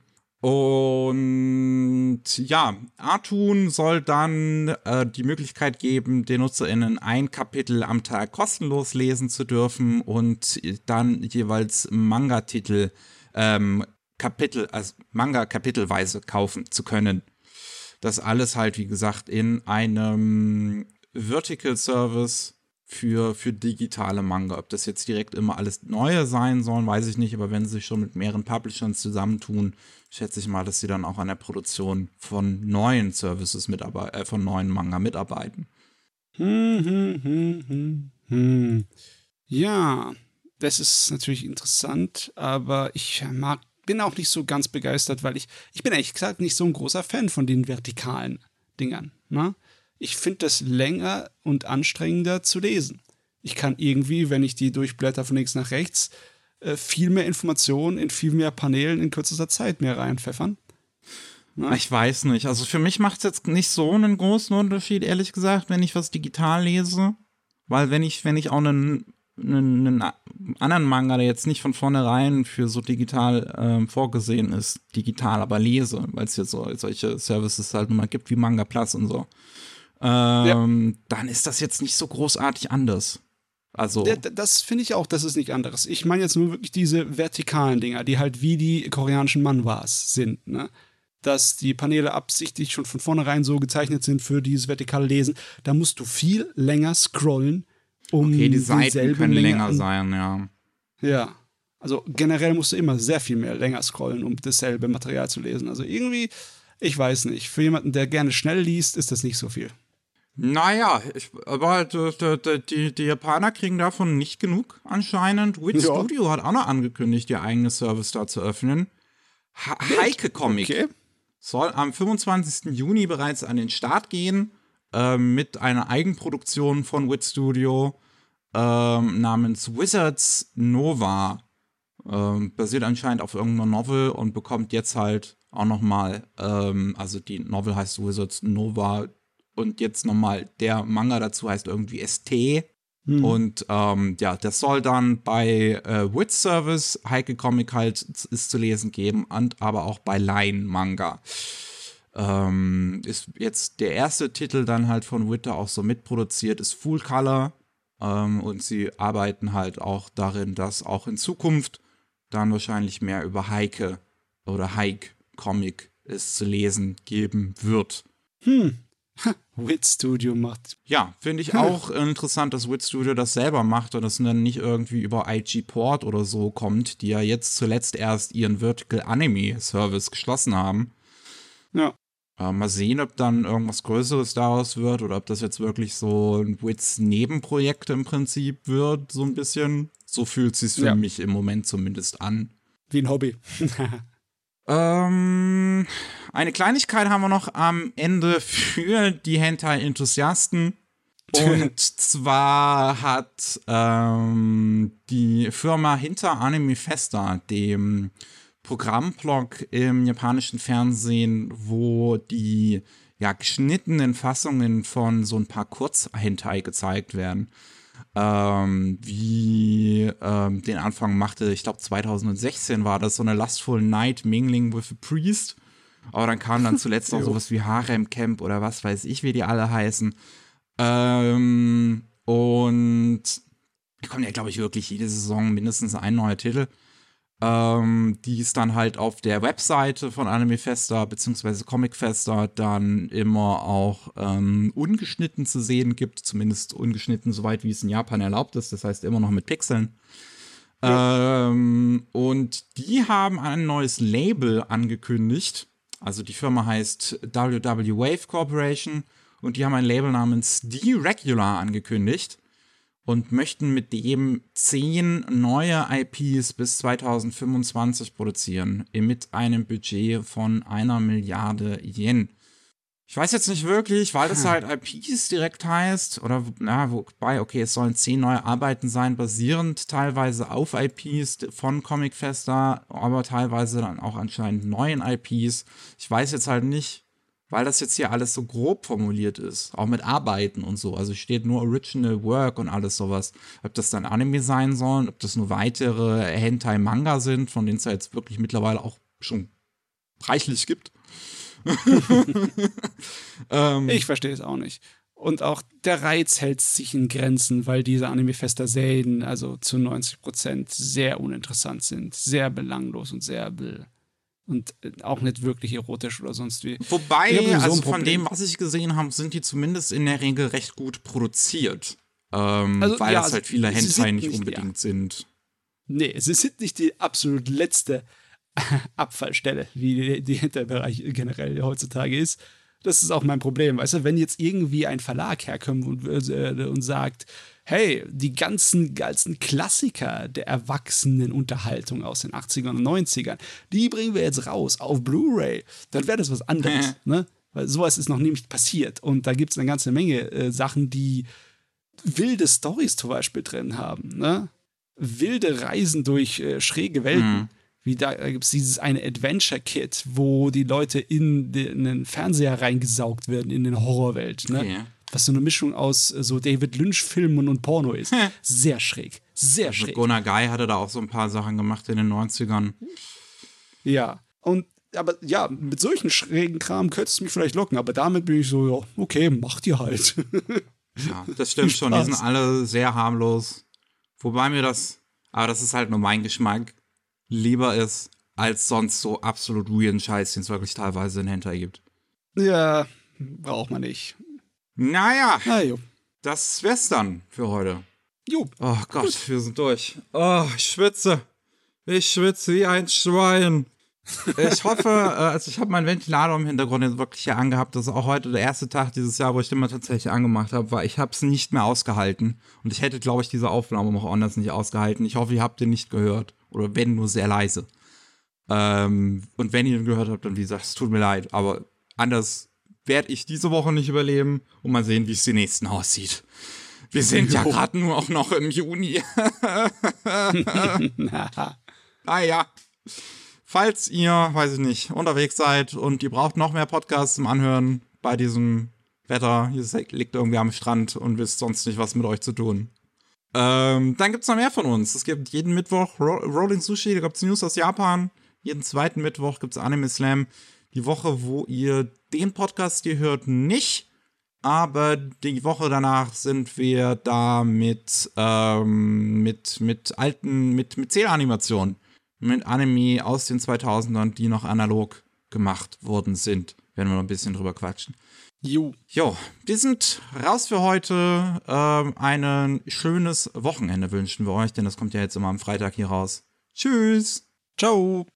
Und ja, Artun soll dann äh, die Möglichkeit geben, den NutzerInnen ein Kapitel am Tag kostenlos lesen zu dürfen und dann jeweils Manga-Titel ähm, Kapitel, also Manga kapitelweise kaufen zu können. Das alles halt, wie gesagt, in einem Vertical Service, für, für digitale Manga. Ob das jetzt direkt immer alles Neue sein sollen, weiß ich nicht, aber wenn sie sich schon mit mehreren Publishern zusammentun, schätze ich mal, dass sie dann auch an der Produktion von neuen Services mitarbeiten, äh, von neuen Manga mitarbeiten. Hm, hm, hm, hm, hm. Ja, das ist natürlich interessant, aber ich mag, bin auch nicht so ganz begeistert, weil ich, ich bin ehrlich gesagt nicht so ein großer Fan von den vertikalen Dingern. Ne? Ich finde das länger und anstrengender zu lesen. Ich kann irgendwie, wenn ich die durchblätter von links nach rechts, äh, viel mehr Informationen in viel mehr Paneelen in kürzester Zeit mehr reinpfeffern. Ne? Ich weiß nicht. Also für mich macht es jetzt nicht so einen großen Unterschied, ehrlich gesagt, wenn ich was digital lese. Weil wenn ich, wenn ich auch einen, einen, einen anderen Manga, der jetzt nicht von vornherein für so digital ähm, vorgesehen ist, digital aber lese, weil es jetzt so solche Services halt nun mal gibt wie Manga Plus und so, ähm, ja. dann ist das jetzt nicht so großartig anders. Also. Das finde ich auch, das ist nicht anderes. Ich meine jetzt nur wirklich diese vertikalen Dinger, die halt wie die koreanischen Manhwas sind, ne? Dass die Paneele absichtlich schon von vornherein so gezeichnet sind für dieses vertikale Lesen. Da musst du viel länger scrollen, um. Okay, die Seiten können länger sein, ja. Ja. Also generell musst du immer sehr viel mehr länger scrollen, um dasselbe Material zu lesen. Also irgendwie, ich weiß nicht. Für jemanden, der gerne schnell liest, ist das nicht so viel. Naja, ich, aber die, die, die, Japaner kriegen davon nicht genug anscheinend. Wit ja. Studio hat auch noch angekündigt, ihr eigenes Service da zu öffnen. Ha Heike Comic okay. soll am 25. Juni bereits an den Start gehen äh, mit einer Eigenproduktion von Wit Studio äh, namens Wizards Nova. Äh, basiert anscheinend auf irgendeiner Novel und bekommt jetzt halt auch noch mal, ähm, also die Novel heißt Wizards Nova und jetzt nochmal der Manga dazu heißt irgendwie ST. Hm. Und ähm, ja, das soll dann bei äh, Wit Service, Heike Comic halt ist zu lesen geben und aber auch bei Line Manga. Ähm, ist jetzt der erste Titel dann halt von Witter auch so mitproduziert, ist Full Color. Ähm, und sie arbeiten halt auch darin, dass auch in Zukunft dann wahrscheinlich mehr über Heike oder Heike Comic es zu lesen geben wird. Hm. Wit Studio macht. Ja, finde ich auch interessant, dass Wit Studio das selber macht und das dann nicht irgendwie über IG Port oder so kommt, die ja jetzt zuletzt erst ihren Vertical Anime Service geschlossen haben. Ja. Äh, mal sehen, ob dann irgendwas Größeres daraus wird oder ob das jetzt wirklich so ein Wits Nebenprojekt im Prinzip wird, so ein bisschen. So fühlt es sich für ja. mich im Moment zumindest an. Wie ein Hobby. Ähm, eine Kleinigkeit haben wir noch am Ende für die Hentai-Enthusiasten. Und zwar hat ähm, die Firma hinter Anime Festa, dem Programmblog im japanischen Fernsehen, wo die ja, geschnittenen Fassungen von so ein paar Kurz-Hentai gezeigt werden, ähm, wie ähm, den Anfang machte. Ich glaube, 2016 war das so eine Lustful Night Mingling with a Priest. Aber dann kam dann zuletzt noch sowas wie Harem Camp oder was weiß ich, wie die alle heißen. Ähm, und da kommt ja, glaube ich, wirklich jede Saison mindestens ein neuer Titel ähm, die es dann halt auf der Webseite von Anime Festa bzw. Comic Festa dann immer auch ähm, ungeschnitten zu sehen gibt, zumindest ungeschnitten, soweit wie es in Japan erlaubt ist, das heißt immer noch mit Pixeln. Ja. Ähm, und die haben ein neues Label angekündigt. Also die Firma heißt WW Wave Corporation und die haben ein Label namens D-Regular angekündigt und möchten mit dem zehn neue IPs bis 2025 produzieren, mit einem Budget von einer Milliarde Yen. Ich weiß jetzt nicht wirklich, weil das hm. halt IPs direkt heißt, oder, na, wobei, okay, es sollen zehn neue Arbeiten sein, basierend teilweise auf IPs von Comic Festa, aber teilweise dann auch anscheinend neuen IPs. Ich weiß jetzt halt nicht, weil das jetzt hier alles so grob formuliert ist, auch mit Arbeiten und so. Also steht nur Original Work und alles sowas. Ob das dann Anime sein sollen, ob das nur weitere Hentai-Manga sind, von denen es ja jetzt wirklich mittlerweile auch schon reichlich gibt. ähm, ich verstehe es auch nicht. Und auch der Reiz hält sich in Grenzen, weil diese Anime-Fester Serien, also zu 90 Prozent, sehr uninteressant sind, sehr belanglos und sehr und äh, auch nicht wirklich erotisch oder sonst wie. Wobei, also von dem, was ich gesehen habe, sind die zumindest in der Regel recht gut produziert. Ähm, Also, weil ja, das halt viele sie sind Hentai nicht nicht- unbedingt sind. Nee, es ist nicht die absolut letzte Abfallstelle, wie die Hinterbereich generell heutzutage ist. Das ist auch mein Problem. Weißt du, wenn jetzt irgendwie ein Verlag herkommt und, äh, und sagt, hey, die ganzen geilsten Klassiker der Erwachsenenunterhaltung aus den 80ern und 90ern, die bringen wir jetzt raus auf Blu-ray, dann wäre das was anderes. ne? Weil sowas ist noch nicht passiert. Und da gibt es eine ganze Menge äh, Sachen, die wilde Stories zum Beispiel drin haben. Ne? Wilde Reisen durch äh, schräge Welten. Wie da gibt es dieses eine Adventure-Kit, wo die Leute in den, in den Fernseher reingesaugt werden, in den Horrorwelt. Ne? Okay. Was so eine Mischung aus äh, so David Lynch-Filmen und Porno ist. Sehr schräg. Sehr Also schräg. Gunnar Guy hatte da auch so ein paar Sachen gemacht in den 90ern. Ja. Und aber ja, mit solchen schrägen Kram könnte es mich vielleicht locken, aber damit bin ich so, ja, okay, macht ihr halt. Ja, das stimmt schon. Die sind alle sehr harmlos. Wobei mir das, aber das ist halt nur mein Geschmack, lieber ist, als sonst so absolut weirden Scheiß, den es wirklich teilweise in Hentai gibt. ja, braucht man nicht. Naja, Na jo. das wär's dann für heute. Jo. Oh Gott, wir sind durch. Oh, ich schwitze. Ich schwitze wie ein Schwein. Ich hoffe, äh, also ich habe meinen Ventilator im Hintergrund jetzt wirklich hier angehabt. Das ist auch heute der erste Tag dieses Jahr, wo ich den mal tatsächlich angemacht habe, weil ich habe es nicht mehr ausgehalten. Und ich hätte, glaube ich, diese Aufnahme auch anders nicht ausgehalten. Ich hoffe, ihr habt den nicht gehört. Oder wenn, nur sehr leise. Ähm, und wenn ihr ihn gehört habt, dann wie gesagt, es tut mir leid. Aber anders werde ich diese Woche nicht überleben. Und mal sehen, wie es die nächsten aussieht. Wir sind ja gerade nur auch noch im Juni. naja. Falls ihr, weiß ich nicht, unterwegs seid und ihr braucht noch mehr Podcasts zum Anhören bei diesem Wetter, ihr seid- liegt irgendwie am Strand und wisst sonst nicht, was mit euch zu tun. Ähm, dann gibt's noch mehr von uns. Es gibt jeden Mittwoch Ro Rolling Sushi, da gibt's News aus Japan. Jeden zweiten Mittwoch gibt's Anime Slam. Die Woche, wo ihr den Podcast hier hört, nicht. Aber die Woche danach sind wir da mit, ähm, mit, mit alten, mit, mit Zählanimationen. Mit Anime aus den 2000ern, die noch analog gemacht worden sind. Werden wir noch ein bisschen drüber quatschen. Jo. Jo, wir sind raus für heute. Ähm, ein schönes Wochenende wünschen wir euch, denn das kommt ja jetzt immer am Freitag hier raus. Tschüss. Ciao.